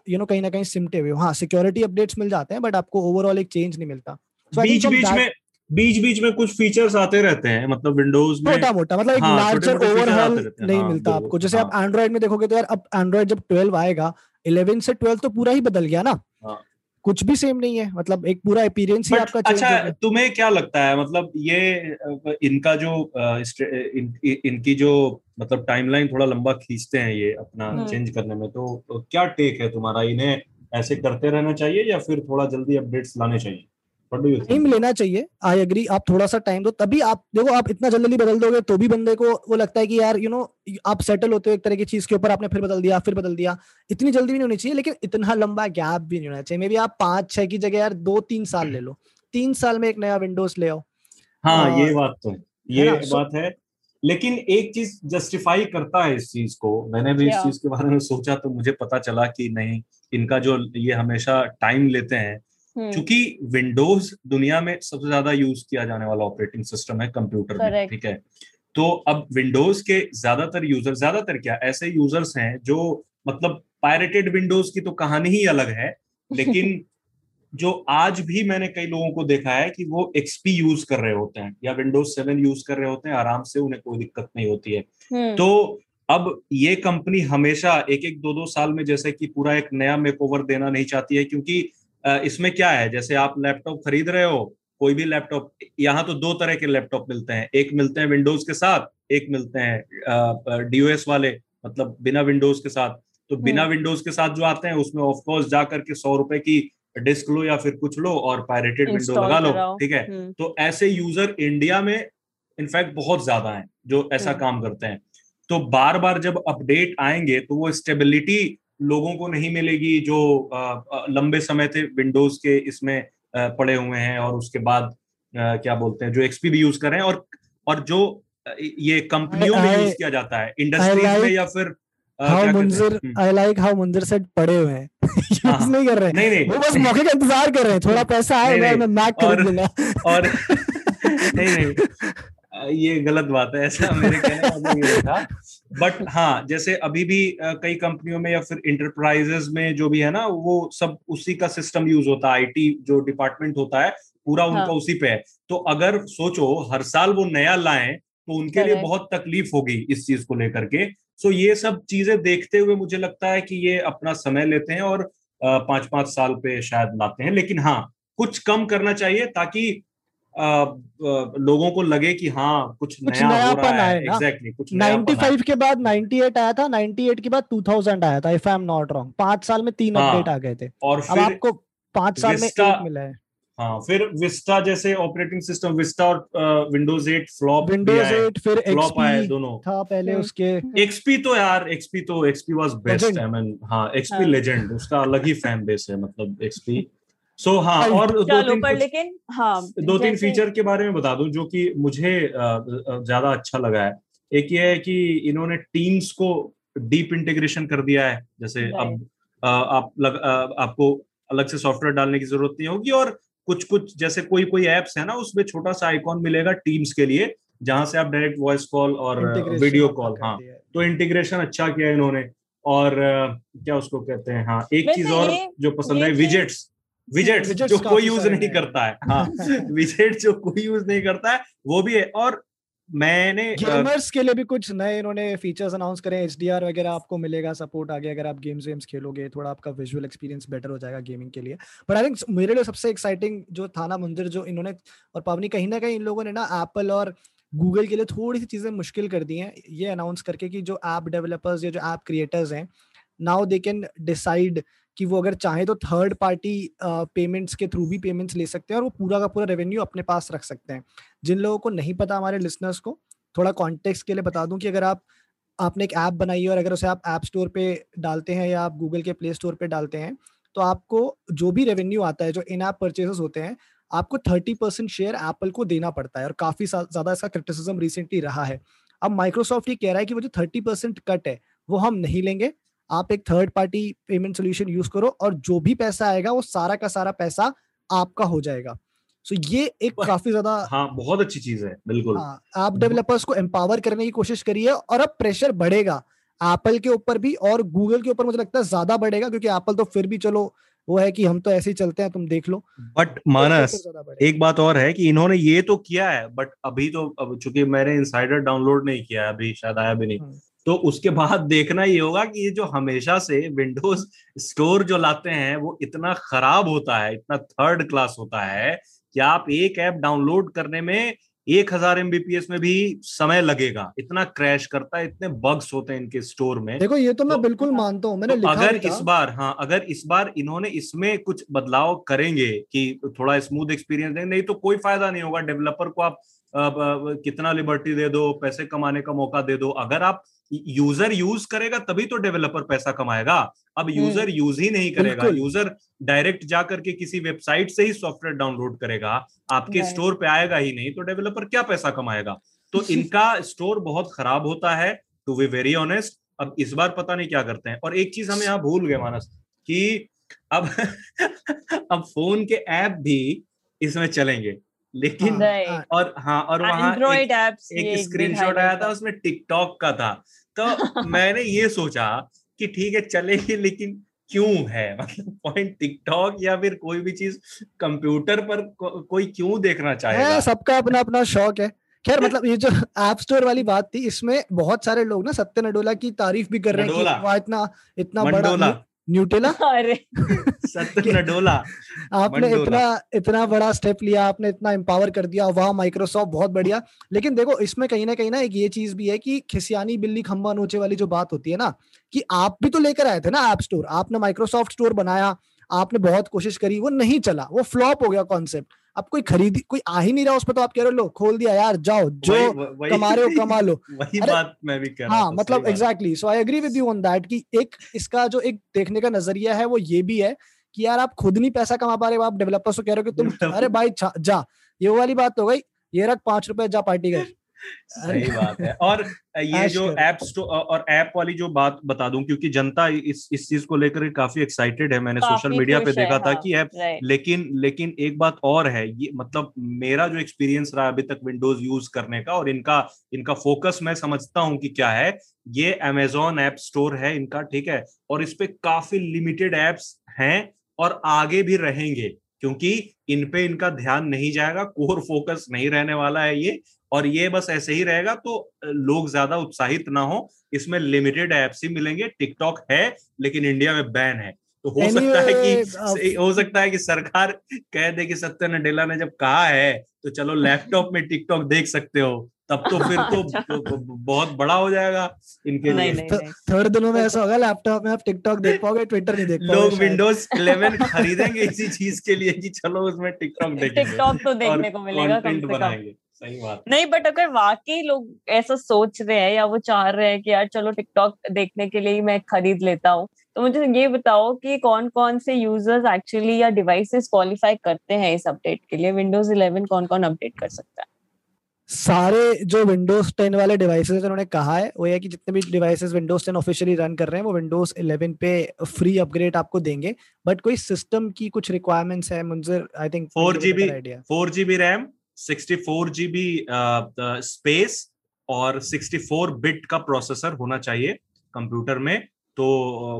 यू नो कहीं ना कहीं सिमटे हुए हाँ। सिक्योरिटी अपडेट्स मिल जाते हैं बट आपको ओवरऑल एक चेंज नहीं मिलता। So, बीच बीच में बीच बीच में कुछ फीचर्स आते रहते हैं मतलब विंडोज़ में। मोटा मोटा मतलब एक लार्जर हाँ, ओवरऑल नहीं हाँ, मिलता आपको। जैसे हाँ. आप एंड्रॉइड में देखोगे तो यार अब एंड्रॉइड जब 12 आएगा 11 से 12 तो पूरा ही बदल गया ना। हाँ. कुछ भी सेम नहीं है मतलब एक पूरा अपीयरेंस ही आपका अच्छा तुम्हें क्या लगता है मतलब ये इनका जो इन, इनकी जो मतलब टाइमलाइन थोड़ा लंबा खींचते हैं ये अपना चेंज हम्म। करने में तो, तो क्या टेक है तुम्हारा? इन्हें ऐसे करते रहना चाहिए या फिर थोड़ा जल्दी अपडेट्स लाने चाहिए? टाइम लेना चाहिए। आई एग्री आप थोड़ा सा टाइम दो तभी आप देखो आप इतना जल्दी बदल दोगे तो भी बंदे को वो लगता है कि यार यू you नो know, आप सेटल होते हो एक तरह की चीज़ के ऊपर आपने फिर बदल दिया फिर बदल दिया। इतनी जल्दी भी नहीं होनी चाहिए लेकिन इतना लंबा गैप भी नहीं होना चाहिए। मे बी आप पाँच छह की जगह यार दो तीन साल ले लो। तीन साल में एक नया विंडोज़ ले आओ। हाँ ये बात तो ये बात है। लेकिन एक चीज़ जस्टिफाई करता है इस चीज़ को। मैंने भी इस चीज़ के बारे में सोचा तो मुझे पता चला कि नहीं इनका जो ये हमेशा टाइम लेते हैं क्योंकि हम्म। विंडोज़ दुनिया में सबसे ज़्यादा यूज़ किया जाने वाला ऑपरेटिंग सिस्टम है कंप्यूटर में ठीक है तो अब विंडोज़ के ज़्यादातर यूज़र ज़्यादातर क्या ऐसे यूज़र्स हैं जो मतलब पायरेटेड विंडोज़ की तो कहानी ही अलग है लेकिन जो आज भी मैंने कई लोगों को देखा है कि वो एक्सपी यूज़ कर रहे होते हैं या विंडोज़ सेवन यूज़ कर रहे होते हैं आराम से उन्हें कोई दिक्कत नहीं होती है हम्म। तो अब ये कंपनी हमेशा एक एक दो दो साल में जैसे कि पूरा एक नया मेकओवर देना नहीं चाहती है क्योंकि इसमें क्या है? जैसे आप लैपटॉप खरीद रहे हो कोई भी लैपटॉप यहाँ तो दो तरह के लैपटॉप मिलते हैं। एक मिलते हैं विंडोज़ के साथ एक मिलते हैं डीओएस वाले मतलब बिना विंडोज़ के साथ। तो बिना विंडोज़ के साथ जो आते हैं उसमें ऑफकोर्स जा करके सौ रुपए की डिस्क लो या फिर कुछ लो और पायरेटेड विंडो लगा लो ठीक है? तो ऐसे यूज़र इंडिया में इनफैक्ट बहुत ज़्यादा हैं जो ऐसा। काम करते हैं। तो बार बार जब अपडेट आएँगे तो वो स्टेबिलिटी लोगों को नहीं मिलेगी जो लंबे समय थे विंडोज़ के इसमें पड़े हुए हैं और उसके बाद क्या बोलते हैं जो एक्सपी भी यूज़ कर रहे हैं और और जो ये कंपनियों में यूज़ किया जाता है इंडस्ट्रीज़ में या फिर how Munzir I like how Munzir set पड़े हुए हैं। यूज़ हाँ। नहीं कर रहे हैं। नहीं नहीं। वो बस मौके का इंतज़ार कर रहे हैं। थोड़ा पैसा आए मैं मैक खरीद लूँगा। और नहीं नहीं। ये गलत बात है ऐसा मेरे कहने का मतलब नहीं था। बट हाँ जैसे अभी भी कई कंपनियों में या फिर इंटरप्राइजेस में जो भी है ना वो सब उसी का सिस्टम यूज़ होता है आईटी जो डिपार्टमेंट होता है पूरा उनका हाँ। उसी पे है। तो अगर सोचो हर साल वो नया लाएँ तो उनके लिए बहुत तकलीफ़ होगी इस चीज़ को लेकर के। सो ये सब चीज़ें देखते हुए मुझे लगता है कि ये अपना समय लेते हैं और पाँच पाँच साल पे शायद लाते हैं। लेकिन हाँ कुछ कम करना चाहिए ताकि अ, अ, लोगों को लगे कि हाँ कुछ कुछ नया नया हो रहा है। एग्जैक्टली कुछ नयापन आए। 95 के बाद 98 आया था 98 के बाद 2000 आया था if I am not wrong पाँच साल में तीन हाँ, अपडेट आ गए थे और अब फिर आपको पाँच साल में एक मिला है हाँ फिर विस्टा जैसे ऑपरेटिंग सिस्टम विस्टा और Windows eight flop Windows eight फिर फ्लॉप आए दोनों था पहले हम्म। उसके एक्सपी तो यार एक्सपी तो XP was best Legend. I mean हाँ एक्सपी हाँ। लेजेंड उसका अलग ही फ़ैन बेस है मतलब एक्सपी सो हाँ और दो तीन पर लेकिन हाँ दो तीन फीचर के बारे में बता दूँ जो कि मुझे ज़्यादा अच्छा लगा है। एक ये है कि इन्होंने टीम्स को डीप इंटीग्रेशन कर दिया है। जैसे अब आप लग, आपको अलग से सॉफ्टवेयर डालने की ज़रूरत नहीं होगी और कुछ कुछ जैसे कोई कोई एप्स है ना उसमें छोटा सा आइकॉन मिलेगा टीम्स के लिए जहाँ से आप डायरेक्ट वॉइस कॉल और वीडियो कॉल हाँ तो इंटीग्रेशन अच्छा किया इन्होंने। और क्या उसको कहते हैं हाँ एक चीज़ और जो पसंद है विजेट्स। Widgets जो कोई यूज़ नहीं करता है। हाँ विजेट जो कोई यूज़ नहीं करता है वो भी है। और मैंने गेमर्स के लिए भी कुछ नए इन्होंने फीचर्स अनाउंस करे एचडीआर वगैरह आपको मिलेगा सपोर्ट आगे अगर आप गेम्स वेम्स खेलोगे थोड़ा आपका विजुअल एक्सपीरियंस बेटर हो जाएगा गेमिंग के लिए। बट आई थिंक मेरे लिए सबसे एक्साइटिंग जो था ना मंदिर जो इन्होंने और पावनी कहीं ना कहीं इन लोगों ने ना एप्पल और गूगल के लिए थोड़ी सी चीज़ें मुश्किल कर दी हैं ये अनाउंस करके कि जो ऐप डेवलपर्स या जो ऐप क्रिएटर्स हैं नाउ दे कैन डिसाइड कि वो अगर चाहे तो थर्ड पार्टी पेमेंट्स के थ्रू भी पेमेंट्स ले सकते हैं और वो पूरा का पूरा रेवेन्यू अपने पास रख सकते हैं। जिन लोगों को नहीं पता हमारे लिसनर्स को, थोड़ा कॉन्टेक्स्ट के लिए बता दूँ कि अगर आप, आपने एक ऐप बनाई है और अगर उसे आप ऐप स्टोर पे डालते हैं या आप गूगल के प्ले स्टोर पे डालते हैं तो आपको जो भी रेवेन्यू आता है, जो इन ऐप परचेजेस होते हैं, आपको थर्टी परसेंट शेयर एप्पल को देना पड़ता है और काफ़ी ज़्यादा इसका क्रिटिसिज्म रिसेंटली रहा है। अब माइक्रोसॉफ्ट ये कह रहा है कि वो जो थर्टी परसेंट कट है, वो हम नहीं लेंगे आप एक third party payment solution use करो और जो भी पैसा आएगा वो सारा का सारा पैसा आपका हो जाएगा। सो ये एक काफ़ी ज़्यादा हाँ बहुत अच्छी चीज़ है बिल्कुल। हाँ आप डेवलपर्स को एम्पावर करने की कोशिश करिए और अब प्रेशर बढ़ेगा। एप्पल के ऊपर भी और गूगल के ऊपर मुझे लगता है ज़्यादा बढ़ेगा क्योंकि एप्पल तो फिर भी चलो वो है कि हम तो ऐसे ही चलते हैं तुम देख लो। बट तो मानस बढ़ेगा। एक बात और है कि इन्होंने ये तो किया है बट अभी तो अब चूँकि मैंने इनसाइडर डाउनलोड नहीं किया है अभी शायद आया भी नहीं। हम्म। तो उसके बाद देखना ये होगा कि ये जो हमेशा से विंडोज़ स्टोर जो लाते हैं वो इतना खराब होता है इतना थर्ड क्लास होता है कि आप एक ऐप डाउनलोड करने में एक हज़ार एमबीपीएस में भी समय लगेगा। इतना क्रैश करता है इतने बग्स होते हैं इनके स्टोर में। देखो ये तो मैं तो- बिल्कुल मानता हूँ मैंने तो लिखा अगर इस बार हाँ अगर इस बार इन्होंने इसमें कुछ बदलाव करेंगे कि थोड़ा स्मूथ एक्सपीरियंस देंगे नहीं तो कोई फ़ायदा नहीं होगा। डेवलपर को आप अ, ब- कितना लिबर्टी दे दो पैसे कमाने का मौका दे दो। अगर आप यूज़र यूज़ करेगा तभी तो डेवलपर पैसा कमाएगा। अब यूज़र यूज़ ही नहीं करेगा। यूज़र डायरेक्ट जा करके किसी वेबसाइट से ही सॉफ्टवेयर डाउनलोड करेगा। आपके स्टोर पे आएगा ही नहीं तो डेवलपर क्या पैसा कमाएगा? तो इनका स्टोर बहुत खराब होता है टू बी वेरी ऑनेस्ट अब इस बार पता नहीं क्या करते हैं। और एक चीज़ हम यहाँ भूल गए मानस कि अब अब फ़ोन के ऐप भी इसमें चलेंगे। लेकिन हाँ, और हाँ और वहाँ एंड्रॉइड एक, एक स्क्रीनशॉट आया था उसमें टिकटॉक का था। तो मैंने ये सोचा कि ठीक है चलेगी लेकिन क्यों है? मतलब पॉइंट टिकटॉक या फिर कोई भी चीज़ कंप्यूटर पर को, कोई क्यों देखना चाहेगा? सबका अपना अपना शौक है। खैर मतलब ये जो ऐप स्टोर वाली बात थी इसमें बहुत सारे लोग ना सत्य नडोला की तारीफ़ भी कर रहे हैं। कि वाह इतना इतना बड़ा न्यूटेला? अरे। नडोला आपने मंडोला। इतना इतना बड़ा स्टेप लिया आपने इतना एम्पावर कर दिया। वाह माइक्रोसॉफ्ट बहुत बढ़िया। लेकिन देखो इसमें कहीं ना कहीं ना एक ये चीज़ भी है कि खिसियानी बिल्ली खम्बा नोचे वाली जो बात होती है ना कि आप भी तो लेकर आए थे ना ऐप स्टोर आपने माइक्रोसॉफ्ट स्टोर बनाया आपने बहुत कोशिश करी वो नहीं चला। वो फ्लॉप हो गया कॉन्सेप्ट अब कोई खरीदी कोई आ ही नहीं रहा उस पर तो आप कह रहे हो लो खोल दिया यार जाओ जो वही- कमा रहे हो कमा लो। वही अरे, बात मैं भी कह रहा हाँ मतलब exactly so I agree with you on that कि एक इसका जो एक देखने का नज़रिया है वो ये भी है कि यार आप खुद नहीं पैसा कमा पा रहे हो आप डेवलपर्स को कह रहे हो कि तुम अरे भाई जा, जा ये वाली बात हो गई ये रख पाँच रुपए जा पार्टी कर। सही बात है। और ये जो। ऐप स्टोर और ऐप वाली जो बात बता दूँ क्योंकि जनता इस इस चीज़ को लेकर काफ़ी एक्साइटेड है। मैंने सोशल मीडिया पे देखा था हाँ, कि ऐप लेकिन लेकिन एक बात और है ये मतलब मेरा जो एक्सपीरियंस रहा अभी तक विंडोज़ यूज़ करने का और इनका इनका फोकस मैं समझता हूँ कि क्या है ये अमेजोन ऐप स्टोर है इनका ठीक है और इस पे काफ़ी लिमिटेड एप्स हैं और आगे भी रहेंगे क्योंकि इन पे इनका ध्यान नहीं जाएगा कोर फोकस नहीं रहने वाला है ये और ये बस ऐसे ही रहेगा तो लोग ज़्यादा उत्साहित ना हो। इसमें लिमिटेड एप्स ही मिलेंगे। टिकटॉक है लेकिन इंडिया में बैन है। तो हो anyway, सकता है कि हो सकता है कि सरकार कह दे कि सत्य नडेला ने जब कहा है तो चलो लैपटॉप में टिकटॉक देख सकते हो। तब तो फिर तो ब- बहुत बड़ा हो जाएगा इनके नहीं लिए। नहीं नहीं। थर्ड दिनों में ऐसा होगा लैपटॉप में आप टिकटॉक देख पाओगे ट्विटर नहीं देख पाओगे लोग विंडोज़ 11 खरीदेंगे इसी चीज़ के लिए कि चलो उसमें टिकटॉक देखेंगे टिकटॉक तो देखने को मिलेगा कम। बनाएँगे। सही बात। नहीं बट अगर वाकई लोग ऐसा सोच रहे हैं या वो चाह रहे हैं कि यार चलो टिकटॉक देखने के लिए मैं खरीद लेता हूँ तो मुझे ये बताओ कि कौन कौन से यूज़र्स एक्चुअली या डिवाइसेस क्वालिफाई करते हैं इस अपडेट के लिए? विंडोज़ 11 कौन कौन अपडेट कर सकता है? सारे जो विंडोज़ 10 वाले डिवाइसेस उन्होंने कहा है वो ये है कि जितने भी डिवाइसेस विंडोज़ 10 ऑफिशियली रन कर रहे हैं वो विंडोज़ 11 पे फ्री अपग्रेड आपको देंगे बट कोई सिस्टम की कुछ रिक्वायरमेंट्स है मुझे I think 4 GB idea 4 GB RAM 64 GB space और 64 बिट का प्रोसेसर होना चाहिए कंप्यूटर में तो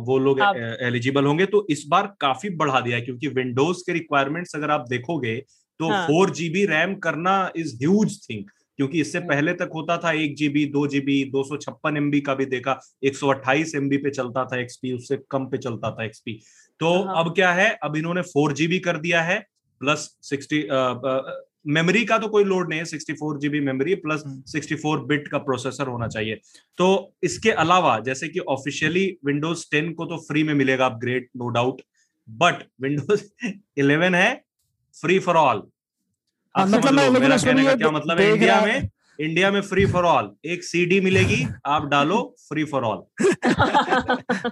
वो लोग एलिजिबल होंगे तो इस बार काफ़ी बढ़ा दिया है क्योंकि विंडोज़ के रिक्वायरमेंट्स अगर आप देखोगे तो। फोर जीबी रैम करना इज़ ह्यूज थिंग क्योंकि इससे हम्म। पहले तक होता था एक जीबी दो जीबी दो सौ छप्पन एमबी का भी देखा एक सौ अट्ठाईस एमबी पे चलता था एक्सपी उससे कम पे चलता था एक्सपी तो हाँ। अब क्या है अब इन्होंने फोर जीबी कर दिया है प्लस सिक्सटी मेमोरी का तो कोई लोड नहीं है sixty four GB memory plus. Sixty four bit का प्रोसेसर होना चाहिए। तो इसके अलावा जैसे कि ऑफिशियली विंडोज़ टेन को तो फ्री में मिलेगा upgrade no doubt but Windows eleven है फ्री फॉर ऑल मतलब मैं- मेरा कहने का क्या मतलब इंडिया में इंडिया में फ्री फॉर ऑल एक सीडी मिलेगी आप डालो फ्री फॉर ऑल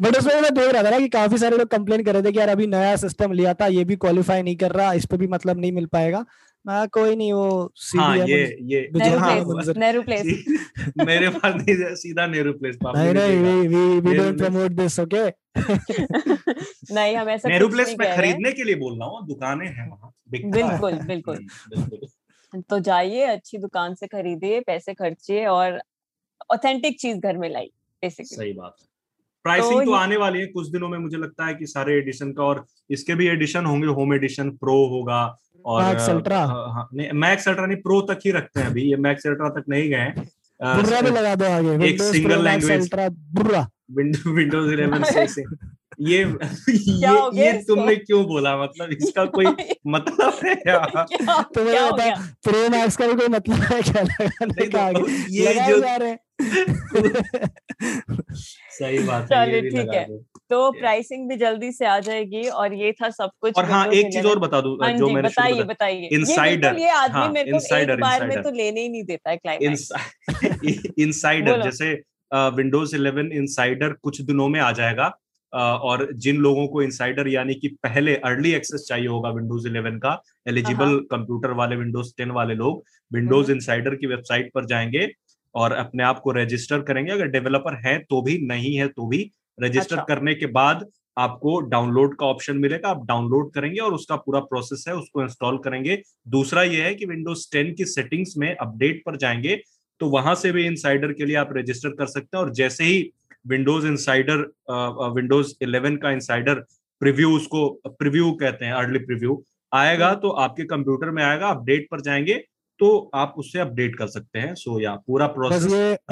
बट उसमें मैं देख रहा था ना कि काफ़ी सारे लोग कंप्लेन कर रहे थे कि यार अभी नया सिस्टम लिया था ये भी क्वालिफाई नहीं कर रहा इस पे भी मतलब नहीं मिल पाएगा। मैं कोई नहीं वो हाँ सीडी ये ये नेहरू हाँ, प्लेस नेहरू प्लेस सी- मेरे पास नहीं सीधा नेहरू प्लेस नहीं नहीं we we we don't promote this okay नहीं हम ऐसा नेहरू प्लेस में हैं। खरीदने के लिए बोल रहा हूँ दुकानें हैं वहाँ है। बिल्कुल बिल्कुल। हम्म, बिल्कुल। तो जाइए अच्छी दुकान से खरीदिए पैसे खर्चिए और ऑथेंटिक चीज़ घर में लाई बेसिकली सही बात है। प्राइसिंग तो तो आने वाली है कुछ दिनों में मुझे लगता है कि सारे एडिशन का और इसके भी एडिशन होंगे होम एडिशन प्रो होगा और Max अ, Ultra? अ, हाँ, नहीं मैक्स अल्ट्रा नहीं प्रो तक ही रखते हैं अभी ये मैक्स अल्ट्रा तक नहीं गए बुर्रा भी लगा दो आगे मैक्स अल्ट्रा बुर्रा। विंडो विंडोज़ 11 से, से। ये ये ये तुमने क्यों बोला? मतलब इसका कोई मतलब है क्या तो क्या बता प्रो मैक्स का भी कोई मतलब है क्या? लगाने नहीं का तो आगे ये जो जा रहे सही बात है चलिए, ठीक है। तो प्राइसिंग भी जल्दी से आ जाएगी और ये था सब कुछ और हाँ एक चीज़ और बता दू हाँ जो मैंने बताइए बताइए। बिल्कुल ये आदमी हाँ, मेरे को एक बार में तो लेने ही नहीं देता है क्लाइमैक्स इनसाइडर। जैसे विंडोज़ 11 इनसाइडर कुछ दिनों में आ जाएगा। और जिन लोगों को इनसाइडर यानी कि पहले अर्ली एक्सेस चाहिए होगा विंडोज़ 11 का एलिजिबल कंप्यूटर वाले विंडोज़ 10 वाले लोग विंडोज़ हम्म। इनसाइडर की वेबसाइट पर जाएँगे और अपने आप को रजिस्टर करेंगे अगर डेवलपर है तो भी नहीं है तो भी रजिस्टर अच्छा। करने के बाद आपको डाउनलोड का ऑप्शन मिलेगा आप डाउनलोड करेंगे और उसका पूरा प्रोसेस है उसको इंस्टॉल करेंगे दूसरा यह है कि विंडोज़ 10 की सेटिंग्स में अपडेट पर जाएँगे तो वहाँ से भी इनसाइडर के लिए आप रजिस्टर कर सकते हैं और जैसे ही विंडोज़ इनसाइडर विंडोज़ 11 का इनसाइडर प्रीव्यू उसको प्रिव्यू कहते हैं अर्ली प्रिव्यू आएगा तो आपके कंप्यूटर में आएगा अपडेट पर जाएँगे तो आप उससे अपडेट कर सकते हैं। सो या पूरा प्रोसेस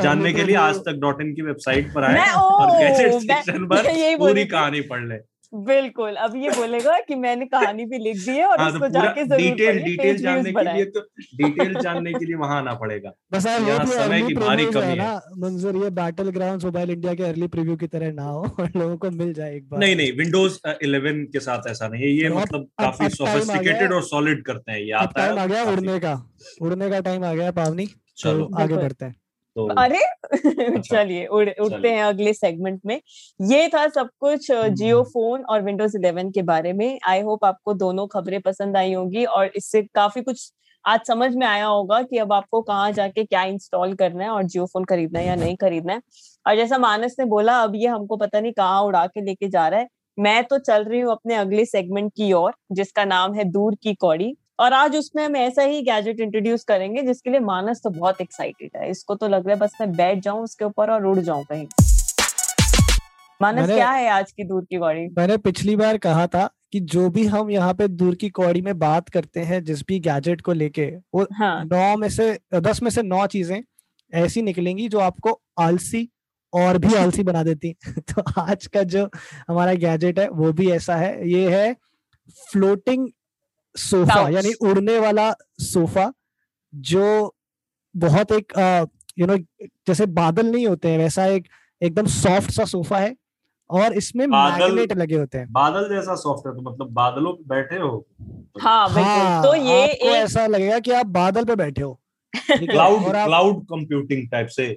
जानने के लिए आज तक डॉट इन की वेबसाइट पर आए और कैसे गैजेट सेक्शन पर पूरी कहानी पढ़ ले। बिल्कुल अब ये बोलेगा कि मैंने कहानी भी लिख दी है और हाँ तो इसको जाके ज़रूर डिटेल डिटेल जानने के लिए तो डिटेल जानने के लिए वहाँ आना पड़ेगा। बस यहाँ समय की भारी कमी है। मंजूर ये बैटल ग्राउंड्स मोबाइल इंडिया के अर्ली प्रीव्यू की तरह ना हो और लोगों को मिल जाए एक बार। नहीं नहीं विंडोज़ 11 के साथ ऐसा नहीं है ये तो मतलब काफ़ी सोफिस्टिकेटेड और सॉलिड करते हैं ये आता है टाइम आ गया उड़ने का उड़ने का टाइम आ गया पावनी। तो चलो। आगे बढ़ते हैं। तो अरे चलिए उड़, उड़ते हैं अगले सेगमेंट में। ये था सब कुछ हम्म। जियो फ़ोन और विंडोज़ 11 के बारे में। आई होप आपको दोनों खबरें पसंद आई होंगी और इससे काफ़ी कुछ आज समझ में आया होगा कि अब आपको कहाँ जाके क्या इंस्टॉल करना है और जियो फ़ोन खरीदना है या नहीं खरीदना है। और जैसा मानस ने बोला अब ये हमको पता नहीं कहाँ उड़ा के लेके जा रहा है। मैं तो चल रही हूँ अपने अगले सेगमेंट की ओर जिसका नाम है दूर की कौड़ी। और आज उसमें हम ऐसा ही गैजेट इंट्रोड्यूस करेंगे जिसके लिए मानस तो बहुत एक्साइटेड है। इसको तो लग रहा है बस मैं बैठ जाऊँ उसके ऊपर और उड़ जाऊँ कहीं। मानस मैंने- क्या है आज की दूर की कौड़ी? मैंने पिछली बार कहा था कि जो भी हम यहाँ पे दूर की कौड़ी में बात करते हैं जिस भी गैजेट को लेके वो हाँ। नौ में से दस में से नौ चीज़ें ऐसी निकलेंगी जो आपको आलसी और भी आलसी बना देती तो आज का जो हमारा गैजेट है वो भी ऐसा है। ये है फ्लोटिंग सोफा यानी उड़ने वाला सोफा जो बहुत एक यू नो जैसे बादल नहीं होते हैं वैसा एक एकदम सॉफ्ट सा सोफा है और इसमें मैग्नेट लगे होते हैं। बादल जैसा सॉफ्ट है तो मतलब बादलों पे बैठे हो? हाँ बिल्कुल। हाँ, तो ये आपको एक ऐसा लगेगा कि आप बादल पे बैठे हो। क्लाउड क्लाउड कंप्यूटिंग टाइप से।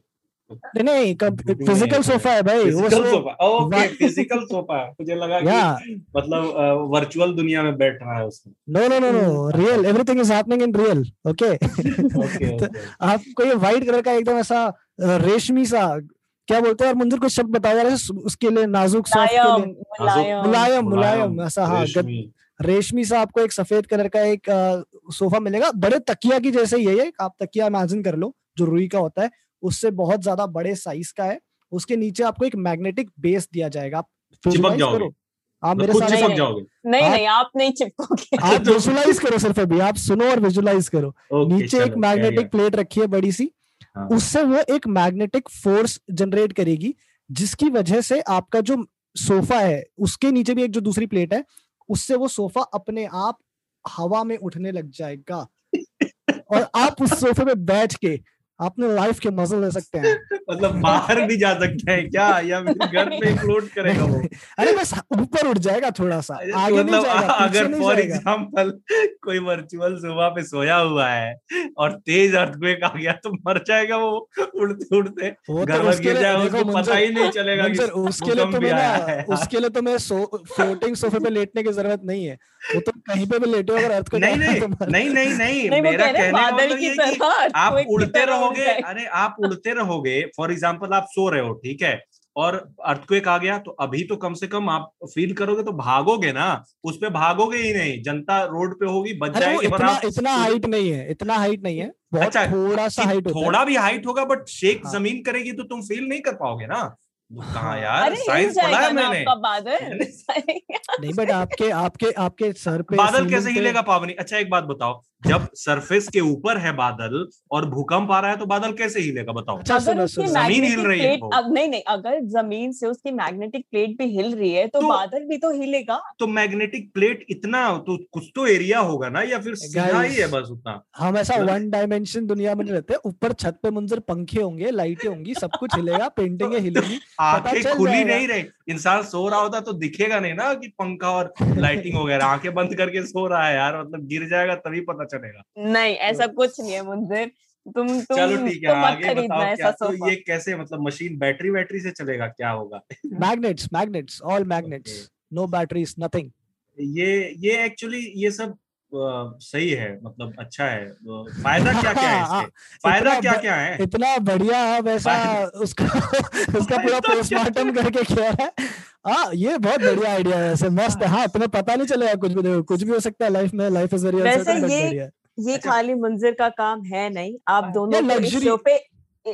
नहीं नहीं Computing फ़िज़िकल सोफा है भाई physical sofa okay physical sofa मुझे लगा कि मतलब वर्चुअल दुनिया में बैठ रहा है उसमें। No no no no real everything is happening in real okay okay आपको ये व्हाइट कलर का एकदम ऐसा रेशमी सा क्या बोलते हैं? और मंदिर कुछ शब्द बताया जा रहा है उसके लिए नाजुक सॉफ्ट मुलायम मुलायम। मुलायम मुलायम ऐसा हाँ रेशमी। रेशमी सा आपको एक सफ़ेद कलर का एक सोफा मिलेगा। बड़े तकिया की जैसे ही है ये आप तकिया इमेजिन कर लो जो रुई का होता है उससे बहुत ज़्यादा बड़े साइज़ का है। उसके नीचे आपको एक मैग्नेटिक बेस दिया जाएगा। आप visualize जाओगे। आप मेरे साथ चिपक नहीं, जाओगे। नहीं नहीं आप नहीं चिपकोगे। आप विजुलाइज करो सिर्फ़ अभी। आप सुनो और विजुलाइज करो। नीचे एक मैग्नेटिक प्लेट रखी है बड़ी सी। हाँ। उससे वो एक मैग्नेटिक फोर्स जनरेट करेगी जिसकी वजह से आपका जो सोफा है उसके नीचे भी एक जो दूसरी प्लेट है उससे वो सोफा अपने आप हवा में उठने लग जाएगा। और आप उस सोफे पे बैठ के अपने लाइफ के मज़े ले सकते हैं। मतलब बाहर भी जा सकते हैं क्या? या घर पे फ्लोट करेगा वो? अरे बस ऊपर उठ जाएगा थोड़ा सा आगे तो नहीं मतलब जाएगा अगर फॉर एग्जांपल कोई वर्चुअल सोफा पे सोया हुआ है और तेज अर्थक्वेक आ गया तो मर जाएगा वो उड़ते उड़ते घर तो में गिर जाएगा उसको पता ही नहीं चलेगा कि उसके लिए तो भी मैं आया है। उसके लिए तो मैं फ्लोटिंग सोफे पे लेटने की ज़रूरत नहीं है। वो तो कहीं पे भी लेटे हो अगर अर्थ को नहीं नहीं नहीं नहीं मेरा कह कहने का मतलब ये है कि आप उड़ते उड़ रहोगे? अरे आप उड़ते रहोगे। फॉर एग्ज़ाम्पल आप सो रहे हो ठीक है? और अर्थक्वेक आ गया तो अभी तो कम से कम आप फील करोगे तो भागोगे ना? उस पे भागोगे ही नहीं। जनता रोड पे होगी बच जाएगी पर इतना आप इतना हाइट नहीं है इतना हाइट नहीं है। बहुत अच्छा, थोड़ा सा हाइट थोड़ा भी हाइट होगा बट शेक हाँ। ज़मीन करेगी तो तुम फील नहीं कर पाओगे ना? कहा हाँ। यार? साइंस पढ़ा है मैंने। बादल। नहीं बट आपके आपके आपके सर पे बादल कैसे हिलेगा पावनी? अच्छा एक बात बताओ। जब सरफेस के ऊपर है बादल और भूकंप आ रहा है तो बादल कैसे हिलेगा बताओ? अच्छा सुनो सुनो। ज़मीन हिल रही है वो। अब नहीं नहीं अगर ज़मीन से उसकी मैग्नेटिक प्लेट भी हिल रही है तो तो- बादल भी तो हिलेगा। तो मैग्नेटिक प्लेट इतना तो कुछ तो एरिया होगा ना या फिर सीधा ही है बस उतना? हम ऐसा वन डायमेंशन दुनिया में नहीं रहते ऊपर छत पे मंजर पंखे होंगे लाइटें होंगी सब कुछ हिलेगा पेंटिंग हिलेगी आँखें खुली नहीं रही। इंसान सो रहा होता तो दिखेगा नहीं ना कि पंखा और लाइटिंग वगैरह आँखें बंद करके सो रहा है यार मतलब गिर जाएगा तभी पता चलेगा। नहीं ऐसा कुछ नहीं है मुझे तुम तुम चलो ठीक है आगे बताओ क्या तो ये कैसे मतलब मशीन बैटरी बैटरी से चलेगा क्या होगा? Magnets magnets all magnets no batteries nothing ये ये एक्चुअली ये सब सही है मतलब अच्छा है। फ़ायदा क्या क्या है हाँ, इसके? फ़ायदा इतना क्या क्या है? इतना बढ़िया है वैसा उसका उसका पूरा पोस्टमार्टम करके किया है। हाँ ये बहुत बढ़िया आइडिया है वैसे मस्त है। हाँ। तुम्हें पता नहीं चलेगा कुछ भी देखो कुछ भी हो सकता है लाइफ में लाइफ इज़ वेरी वैसे ये- बढ़िया ये अच्छा। खाली मुंजिर का काम है नहीं आप दोनों शो पे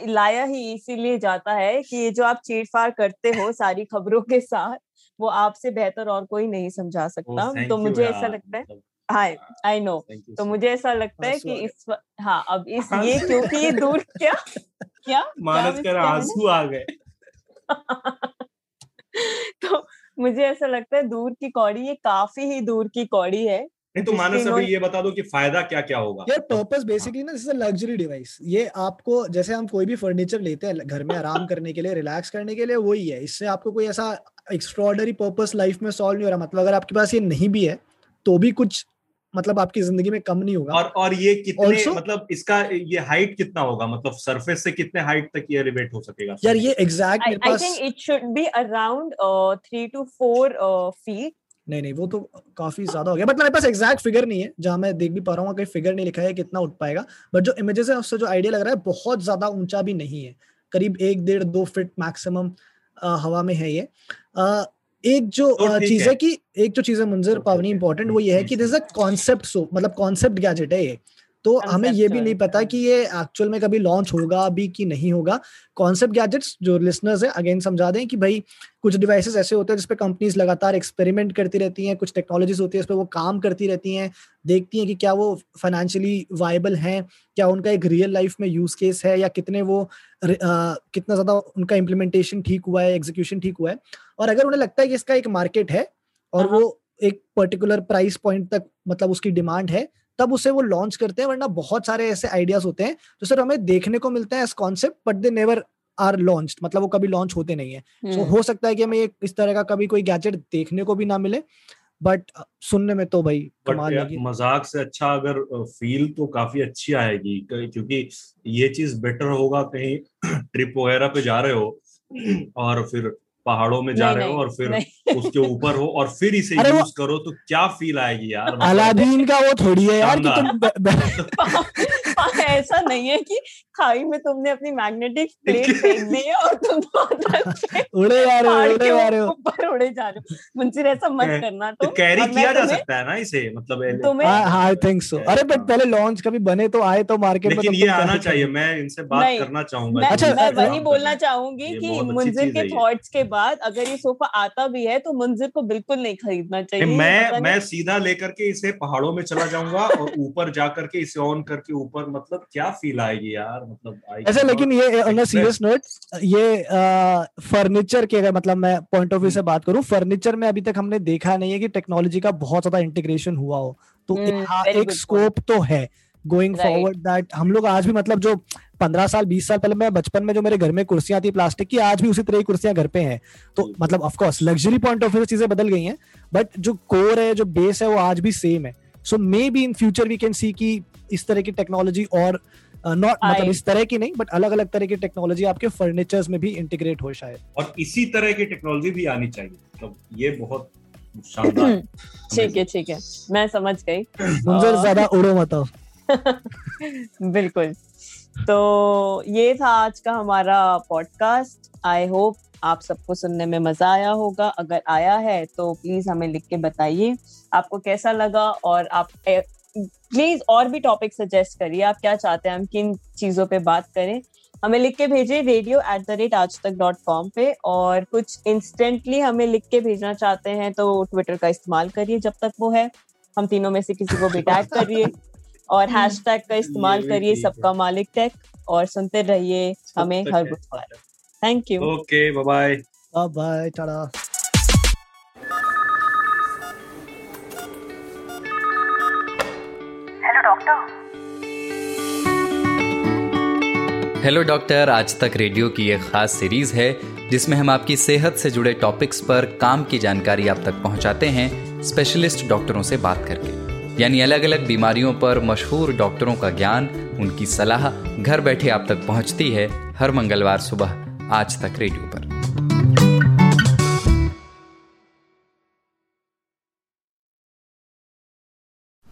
लाया ही इसीलिए जाता है कि ये जो आप चीड़फाड़ करते हो सारी खबरों के साथ वो आपसे बेहतर और कोई नहीं समझा सकता तो मुझे ऐसा लगता है हाय आई नो तो मुझे ऐसा लगता है कि इस हाँ अब इस ये क्योंकि ये दूर क्या क्या मानस कर आँसू आ गए। तो मुझे ऐसा लगता है दूर की कौड़ी ये काफ़ी ही दूर की कौड़ी है। नहीं तो मानस अभी ये बता दो कि फ़ायदा क्या क्या होगा? यार पर्पस बेसिकली ना जैसे लग्जरी डिवाइस ये आपको जैसे हम कोई भी फर्नीचर लेते हैं घर में आराम करने के लिए रिलैक्स करने के लिए वही है। इससे आपको कोई ऐसा एक्स्ट्रॉर्डरी पर्पस लाइफ में सॉल्व नहीं हो रहा। मतलब अगर आपके पास ये नहीं भी है तो भी कुछ मतलब आपकी ज़िंदगी में कम नहीं होगा। और और ये कितने also, मतलब इसका ये हाइट कितना होगा? मतलब सरफेस से कितने हाइट तक ये एलिवेट हो सकेगा? यार ये एग्जैक्ट मेरे पास I think it should be around 3 to 4 feet नहीं नहीं वो तो काफ़ी ज़्यादा हो गया। बट मेरे पास एग्जैक्ट फिगर नहीं है जहाँ मैं देख भी पा रहा हूँ कहीं फिगर नहीं लिखा है कितना उठ पाएगा। बट जो इमेजेस है उससे जो आइडिया लग रहा है बहुत ज़्यादा ऊँचा भी नहीं है। करीब एक डेढ़ दो फीट मैक्सिमम हवा में है ये। एक जो तो चीज़ है। कि एक जो चीज़ है मुंजर पावनी इंपॉर्टेंट वो ये है कि दिस अ कॉन्सेप्ट सो मतलब कॉन्सेप्ट गैजेट है ये। तो हमें ये भी नहीं पता कि ये एक्चुअल में कभी लॉन्च होगा अभी कि नहीं होगा कॉन्सेप्ट गैजेट्स जो लिसनर्स है अगेन समझा दें कि भाई कुछ डिवाइसेस ऐसे होते हैं जिसपे कंपनीज़ लगातार एक्सपेरिमेंट करती रहती हैं कुछ टेक्नोलॉजीज़ होती है इस पर वो काम करती रहती हैं देखती हैं कि क्या वो फाइनेंशियली वायबल हैं क्या उनका एक रियल लाइफ में यूज़ केस है या कितने वो आ, कितना ज़्यादा उनका इम्प्लीमेंटेशन ठीक हुआ है एग्जीक्यूशन ठीक हुआ है और अगर उन्हें लगता है कि इसका एक मार्केट है और हाँ। वो एक पर्टिकुलर प्राइस पॉइंट तक मतलब उसकी डिमांड है तब उसे वो लॉन्च करते हैं वरना बहुत सारे ऐसे आइडियाज़ होते हैं जो सर हमें देखने को मिलते हैं as concept but they never are launch मतलब वो कभी लॉन्च होते नहीं है। सो so, हम्म। हो सकता है कि हमें इस तरह का कभी कोई गैजेट देखने को भी ना मिले बट सुनने में तो भाई कमाल मज़ाक से अच्छा अगर फील तो काफ़ी अच्छी आएगी क्योंकि ये चीज़ बेटर होगा कहीं ट्रिप वगैरह पे जा रहे हो और फिर पहाड़ों में जा रहे हो और फिर उसके ऊपर हो और फिर इसे यूज़ करो तो क्या फील आएगी यार मतलब अलादीन का वो थोड़ी है यार कि तुम ऐसा नहीं है कि खाई में तुमने अपनी मैग्नेटिक प्लेट फेंक दी है और तुम उड़े जा रहे हो उड़े जा रहे हो। ऊपर उड़े जा रहे हो। मुंशिर ऐसा मत करना तो कैरी किया जा सकता है ना इसे मतलब तुम्हें आई थिंक सो अरे बट पहले लॉन्च कभी बने तो आए तो मार्केट में लेकिन ये आना चाहिए मैं इनसे बात करना चाहूँगा अच्छा मैं वही बोलना चाहूँगी कि मुंजिर के थॉट्स के बाद अगर ये सोफा आता भी है तो मुंजिर को बिल्कुल नहीं खरीदना चाहिए मैं मैं सीधा लेकर के इसे पहाड़ों में चला जाऊँगा और ऊपर जाकर के इसे ऑन करके ऊपर मतलब क्या फील आएगी यार मतलब ऐसे लेकिन ये ऑन सीरियस नोट ये फर्नीचर के अगर मतलब मैं पॉइंट ऑफ़ व्यू से बात करूँ फर्नीचर में अभी तक हमने देखा नहीं है कि टेक्नोलॉजी का बहुत ज़्यादा इंटीग्रेशन हुआ हो। तो hmm, एक स्कोप तो है। गोइंग फॉरवर्ड दैट हम लोग आज भी मतलब जो पंद्रह साल बीस साल पहले मैं बचपन में जो मेरे घर में कुर्सियाँ थी प्लास्टिक की आज भी उसी तरह की कुर्सियाँ घर पे हैं। तो मतलब of course luxury point of view से चीज़ें बदल गई हैं बट जो कोर है जो बेस है वो आज भी सेम है। So maybe in future we can see की इस तरह की टेक्नोलॉजी और नॉट uh, मतलब इस तरह की नहीं बट अलग अलग तरह की टेक्नोलॉजी आपके फर्नीचर्स में भी इंटीग्रेट हो शायद। और इसी तरह की टेक्नोलॉजी भी आनी चाहिए। मतलब ये बहुत शानदार ठीक है ठीक है। मैं समझ गई। मुझे ज़्यादा उड़ो मत बिल्कुल। तो ये था आज का हमारा पॉडकास्ट आई होप आप सबको सुनने में मज़ा आया होगा। अगर आया है तो प्लीज़ हमें लिख के बताइए। आपको कैसा लगा? और आप प्लीज़ और भी टॉपिक सजेस्ट करिए। आप क्या चाहते हैं? हम किन चीज़ों पे बात करें? हमें लिख के भेजिए रेडियो एट द रेट आज तक डॉट कॉम पे। और कुछ इंस्टेंटली हमें लिख के भेजना चाहते हैं तो ट्विटर का इस्तेमाल करिए जब तक वो है। हम तीनों में से किसी को भी टैग करिए। और हैश टैग का इस्तेमाल करिए सबका मालिक टैग और सुनते रहिए हमें हर बुधवार। Thank you okay bye bye bye tata hello doctor Aaj Tak radio की एक खास सीरीज़ है जिसमें हम आपकी सेहत से जुड़े टॉपिक्स पर काम की जानकारी आप तक पहुंचाते हैं स्पेशलिस्ट डॉक्टरों से बात करके। यानी अलग अलग बीमारियों पर मशहूर डॉक्टरों का ज्ञान उनकी सलाह घर बैठे आप तक पहुँचती है हर मंगलवार सुबह आज तक रेडियो पर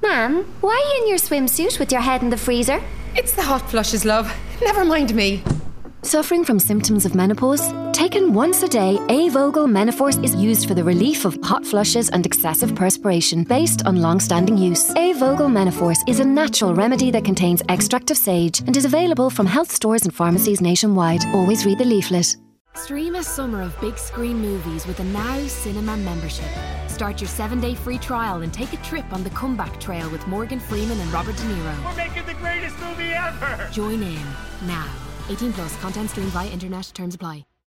Ma'am, why are you in your swimsuit with your head in the freezer? It's the hot flushes, love. Never mind me. Suffering from symptoms of menopause? Taken once a day, Avogel Menopause is used for the relief of hot flushes and excessive perspiration based on long standing use. Avogel Menopause is a natural remedy that contains extract of sage and is available from health stores and pharmacies nationwide. Always read the leaflet. Stream a summer of big screen movies with a Now Cinema membership. Start your seven day free trial and take a trip on the comeback trail with Morgan Freeman and Robert De Niro. We're making the greatest movie ever! Join in now. 18 plus content streamed via internet terms apply.